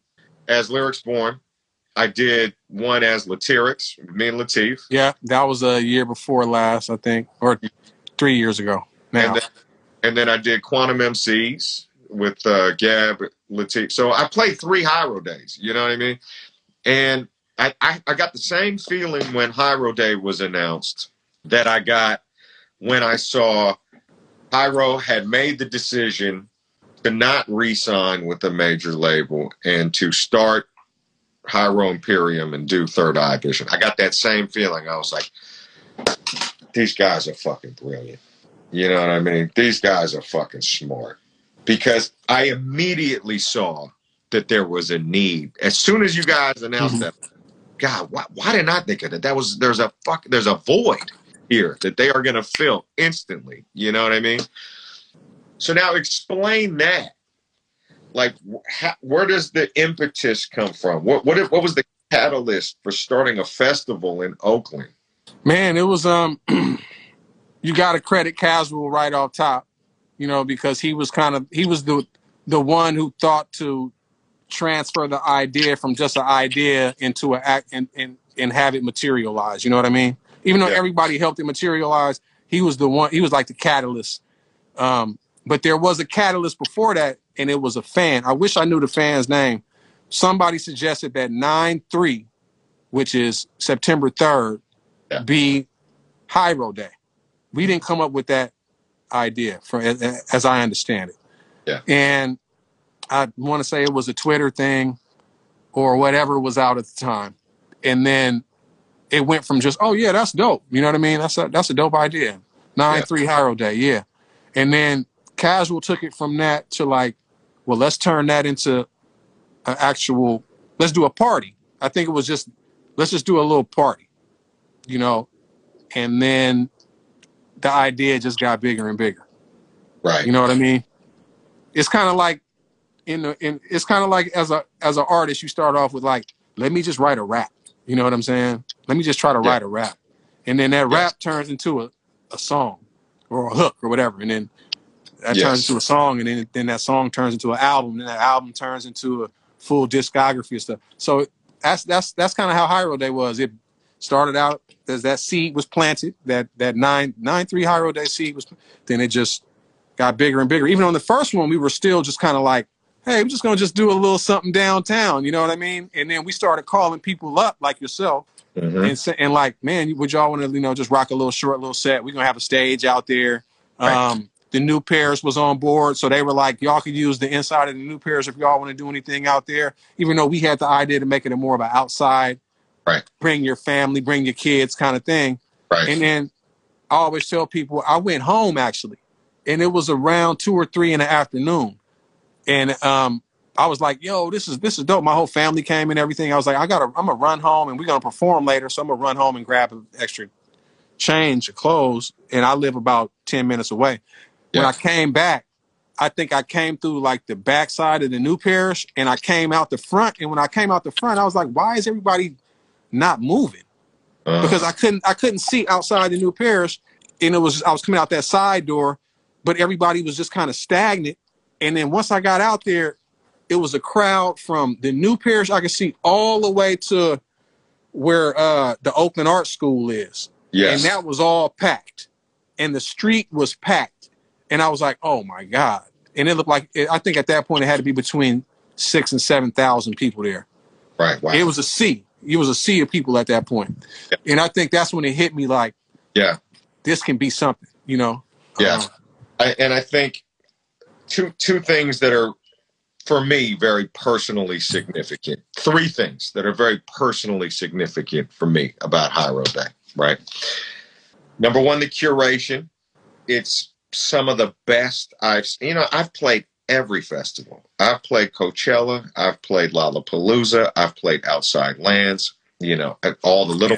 as Lyrics Born. I did one as Latyrix, me and Lateef. Yeah, that was a year before last, I think, or three years ago now. And then, and then I did Quannum MCs with uh, Gab Lateef. So I played three Hiero days. You know what I mean? And I, I, I got the same feeling when Hiero Day was announced that I got when I saw Hiero had made the decision to not re-sign with a major label and to start Hiero Imperium and do Third Eye Vision. I got that same feeling. I was like, these guys are fucking brilliant. You know what I mean? These guys are fucking smart because I immediately saw that there was a need. As soon as you guys announced mm-hmm. that, God, why, why didn't I think of that? That was there's a fuck there's a void here that they are going to fill instantly. You know what I mean? So now explain that. Like, how, where does the impetus come from? What what what was the catalyst for starting a festival in Oakland? Man, it was um, *clears throat* you got to credit Casual right off top, you know, because he was kind of he was the the one who thought to transfer the idea from just an idea into an act and, and and have it materialize. You know what I mean? Even though yeah. everybody helped it materialize, he was the one. He was like the catalyst. Um, but there was a catalyst before that, and it was a fan. I wish I knew the fan's name. Somebody suggested that nine three, which is September third, yeah. be Hiero Day. We didn't come up with that idea, for as, as I understand it. Yeah. And I want to say it was a Twitter thing or whatever was out at the time. And then it went from just, oh yeah, that's dope. You know what I mean? That's a that's a dope idea. Nine yeah. three Hiero Day, yeah. And then Casual took it from that to like, well, let's turn that into an actual. Let's do a party. I think it was just let's just do a little party, you know, and then the idea just got bigger and bigger. Right. You know what I mean? It's kind of like in the in it's kind of like as a as an artist, you start off with like, let me just write a rap. You know what I'm saying? Let me just try to yeah. write a rap. And then that yes. rap turns into a, a song or a hook or whatever. And then that yes. turns into a song and then then that song turns into an album, and that album turns into a full discography and stuff. So that's that's that's kind of how Hiero Day was. It started out as that seed was planted, that that nine nine three Hiero Day seed was then it just got bigger and bigger. Even on the first one, we were still just kind of like, hey, I'm just gonna just do a little something downtown, you know what I mean? And then we started calling people up like yourself mm-hmm. and say, and like, man, would y'all want to, you know, just rock a little short little set? We're gonna have a stage out there. Right. Um, the New Parish was on board, so they were like, y'all can use the inside of the New Parish if y'all want to do anything out there. Even though we had the idea to make it a more of an outside, right? Bring your family, bring your kids, kind of thing. Right. And then I always tell people I went home actually, and it was around two or three in the afternoon, and um, I was like, "Yo, this is this is dope." My whole family came and everything. I was like, "I gotta, I'm gonna run home, and we're gonna perform later, so I'm gonna run home and grab an extra change of clothes." And I live about ten minutes away. Yeah. When I came back, I think I came through like the backside of the new parish, and I came out the front. And when I came out the front, I was like, "Why is everybody not moving?" Uh, because I couldn't, I couldn't see outside the new parish, and it was I was coming out that side door, but everybody was just kind of stagnant and then once I got out there, it was a crowd from the new parish I could see all the way to where uh, the Oakland Art School is. Yes. And that was all packed. And the street was packed. And I was like, oh my God. And it looked like, I think at that point it had to be between six and 7,000 people there. Right. Wow. It was a sea. It was a sea of people at that point. Yeah. And I think that's when it hit me like, yeah, this can be something, you know? Yeah. Uh, I, and I think two two things that are for me very personally significant. Three things that are very personally significant for me about Hiero Day, right? Number one, the curation. It's some of the best I've you know, I've played every festival. I've played Coachella, I've played Lollapalooza, I've played Outside Lands, you know, all the little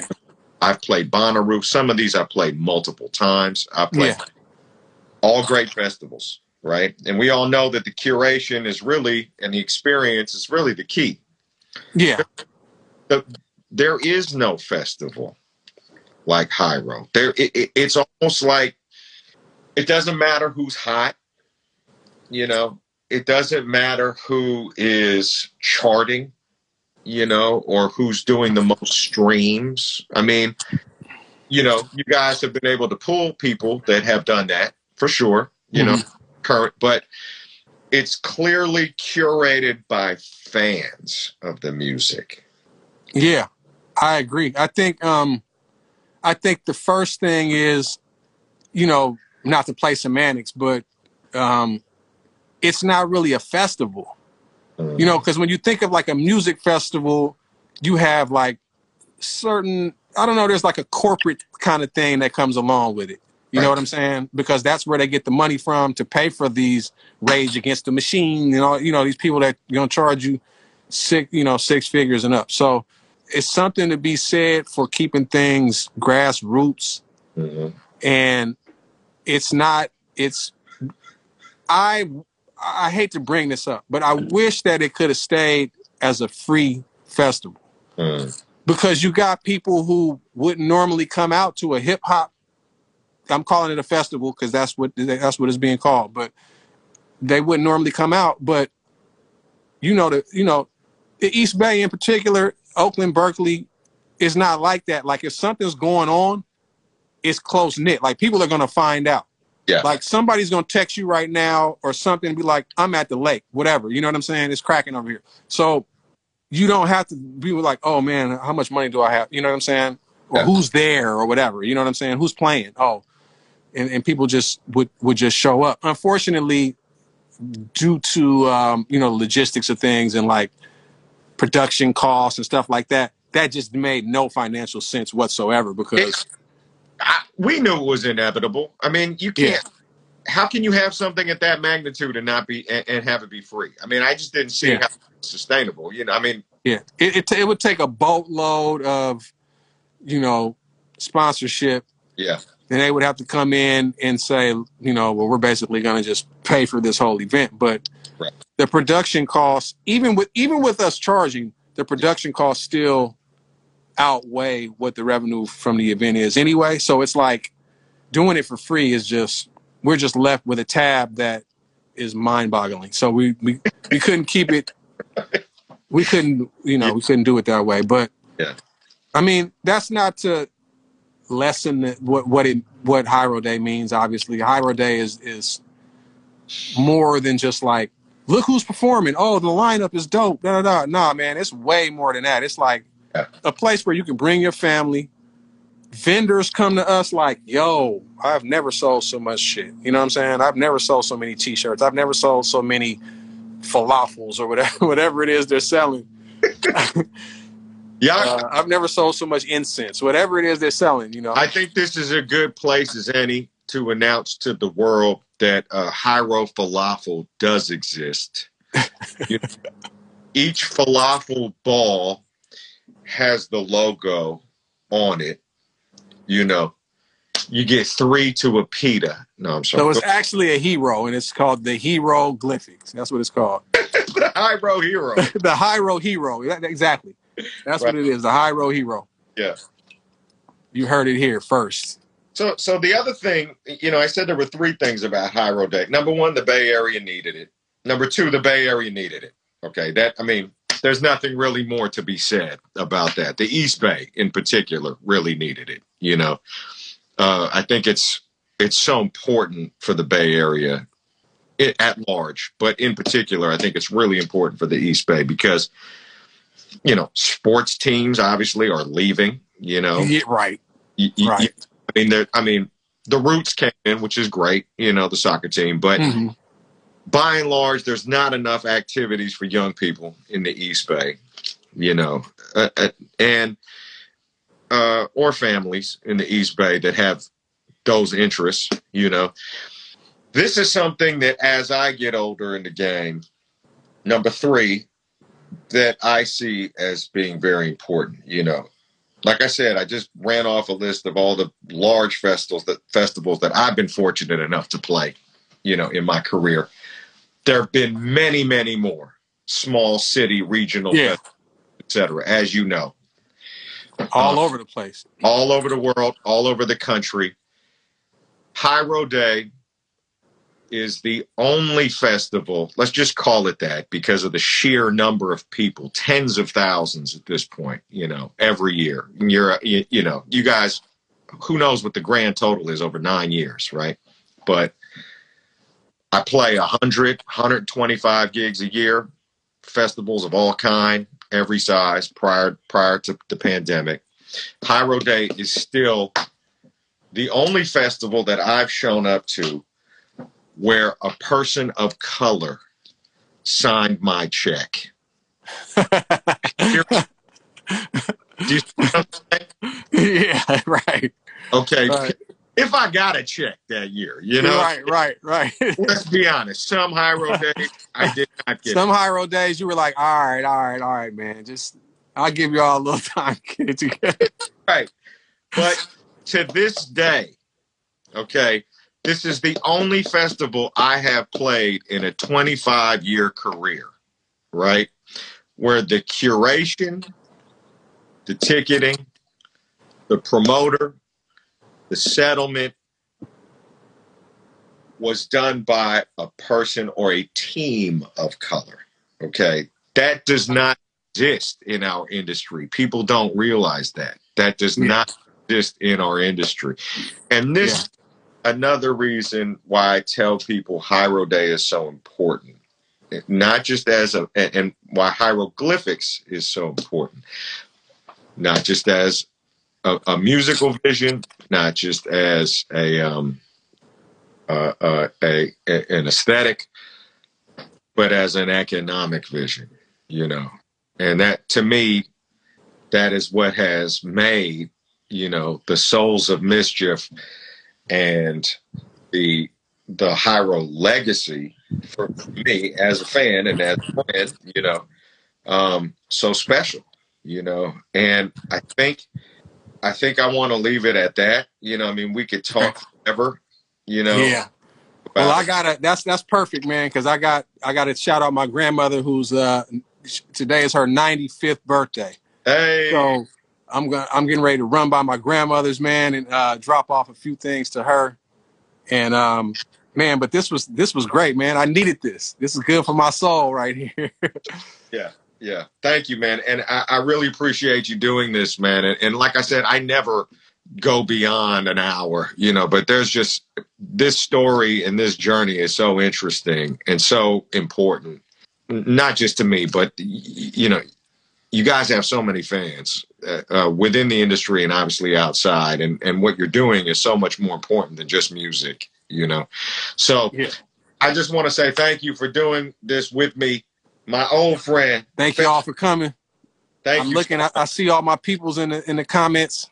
I've played Bonnaroo. Some of these I've played multiple times. I've played yeah. all great festivals right? And we all know that the curation is really and the experience is really the key. Yeah. The, there is no festival like Hiero. There, it, it, it's almost like it doesn't matter who's hot. You know, it doesn't matter who is charting. You know, or who's doing the most streams. I mean, you know, you guys have been able to pull people that have done that for sure. You mm-hmm. know, current, but it's clearly curated by fans of the music. Yeah, I agree. I think um I think the first thing is, you know, not to play semantics, but um it's not really a festival. Mm. You know, because when you think of like a music festival, you have like certain I don't know, there's like a corporate kind of thing that comes along with it. You right. know what I'm saying? Because that's where they get the money from to pay for these Rage Against the Machine, you know, you know, these people that gonna charge you six, you know, six figures and up. So it's something to be said for keeping things grassroots. Mm-hmm. And it's not, it's, I, I hate to bring this up, but I wish that it could have stayed as a free festival. Mm. Because you got people who wouldn't normally come out to a hip hop I'm calling it a festival because that's what that's what it's being called. But they wouldn't normally come out. But you know the you know the East Bay in particular, Oakland, Berkeley, is not like that. Like if something's going on, it's close knit. Like people are gonna find out. Yeah. Like somebody's gonna text you right now or something and be like, I'm at the lake, whatever. You know what I'm saying? It's cracking over here. So you don't have to be like, oh man, how much money do I have? You know what I'm saying? Or yeah. who's there or whatever. You know what I'm saying? Who's playing? Oh, and, and people just would would just show up. Unfortunately, due to um, you know logistics of things and like production costs and stuff like that, that just made no financial sense whatsoever because I, we knew it was inevitable. I mean, you can't. Yeah. How can you have something at that magnitude and not be and, and have it be free? I mean, I just didn't see yeah. how sustainable. You know, I mean, yeah, it, it, it would take a boatload of you know sponsorship. Yeah then they would have to come in and say, you know, well, we're basically going to just pay for this whole event. But right. the production costs, even with even with us charging, the production costs still outweigh what the revenue from the event is anyway. So it's like doing it for free is just we're just left with a tab that is mind-boggling. So we we, we couldn't keep it. We couldn't, you know, we couldn't do it that way. But yeah, I mean, that's not to lessen the, what what it what Hiero Day means. Obviously, Hiero Day is is more than just like look who's performing. Oh, the lineup is dope. Da, da, da. Nah, man, it's way more than that. It's like yeah. a place where you can bring your family. Vendors come to us like, yo, I've never sold so much shit. You know what I'm saying? I've never sold so many t-shirts. I've never sold so many falafels or whatever *laughs* whatever it is they're selling. *laughs* Yeah, uh, I've never sold so much incense. Whatever it is they're selling, you know. I think this is a good place as any to announce to the world that uh, Hiero Falafel does exist. *laughs* you know, each falafel ball has the logo on it. You know, you get three to a pita. No, I'm sorry. So it's actually a hero, and it's called the Hero Glyphics. That's what it's called. *laughs* the Hiero Hero. *laughs* the Hiero Hero. Exactly. That's right. what it is. The road Hero. Yeah. You heard it here first. So, so the other thing, you know, I said there were three things about Hiero Day. Number one, the Bay Area needed it. Number two, the Bay Area needed it. Okay, that I mean, there's nothing really more to be said about that. The East Bay, in particular, really needed it. You know, uh, I think it's it's so important for the Bay Area at large, but in particular, I think it's really important for the East Bay because you know, sports teams obviously are leaving. You know, yeah, right, you, you, right. You, I mean, there I mean, the Roots came in, which is great. You know, the soccer team, but mm-hmm. by and large, there's not enough activities for young people in the East Bay. You know, uh, uh, and uh, or families in the East Bay that have those interests. You know, this is something that as I get older in the game, number three, that I see as being very important. You know, like I said, I just ran off a list of all the large festivals that festivals that I've been fortunate enough to play. you know, in my career. There have been many, many more small city, regional, Yeah. et cetera, as you know, All Uh, over the place. all over the world, all over the country. Hiero Day is the only festival, let's just call it that because of the sheer number of people, tens of thousands at this point, you know, every year. And you're, you, you know, you guys, who knows what the grand total is over nine years, right? But I play 100, 125 gigs a year, festivals of all kind, every size prior prior to the pandemic. Hiero Day is still the only festival that I've shown up to where a person of color signed my check. *laughs* Do you see what I'm saying? yeah, right. Okay, Right. if I got a check that year, you know, right, right, right. let's be honest. Some Hiero *laughs* days I did not get. Some Hiero days, you were like, all right, all right, all right, man. Just, I'll give you all a little *laughs* time to get it together. Right. But to this day, okay, this is the only festival I have played in a 25 year career, right? Where the curation, the ticketing, the promoter, the settlement was done by a person or a team of color. Okay. That does not exist in our industry. People don't realize that. That does Yeah. not exist in our industry. And this another reason why I tell people Hiero Day is so important. Not just as a and why hieroglyphics is so important. Not just as a, a musical vision, not just as a um uh, uh, a, a an aesthetic, but as an economic vision, you know. And that to me, that is what has made, you know, the souls of mischief and the the Hiero legacy for me as a fan and as a friend, you know, um, so special, you know. And I think I think I want to leave it at that. You know, I mean, we could talk *laughs* forever, you know. Yeah. Well, I gotta. That's that's perfect, man. Because I got I got to shout out my grandmother, who's uh today is her 95th birthday. Hey, So I'm gonna I'm getting ready to run by my grandmother's man and uh, drop off a few things to her. And um, man, but this was this was great, man. I needed this. This is good for my soul right *laughs* here. Yeah, Yeah. thank you, man. And I, I really appreciate you doing this, man. And, and like I said, I never go beyond an hour, you know, but there's just this story and this journey is so interesting and so important, not just to me, but, you know, you guys have so many fans uh, uh, within the industry and obviously outside. And, and what you're doing is so much more important than just music, you know. So Yeah. I just want to say thank you for doing this with me. My old friend, Thank you all for coming. Thank I'm you. looking. I, I see all my peoples in the in the comments.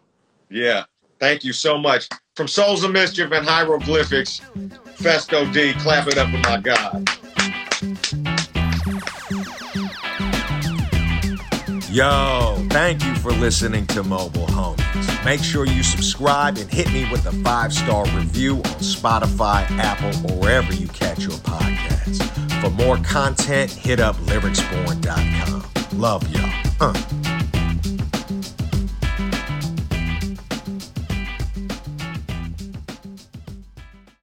Yeah. Thank you so much. From Souls of Mischief and Hieroglyphics, Phesto D, clap it up for my God. Yo, thank you for listening to Mobile Homies. Make sure you subscribe and hit me with a five star review on Spotify, Apple, or wherever you catch your podcasts. For more content, hit up lyricsborn.com. Love y'all. Uh.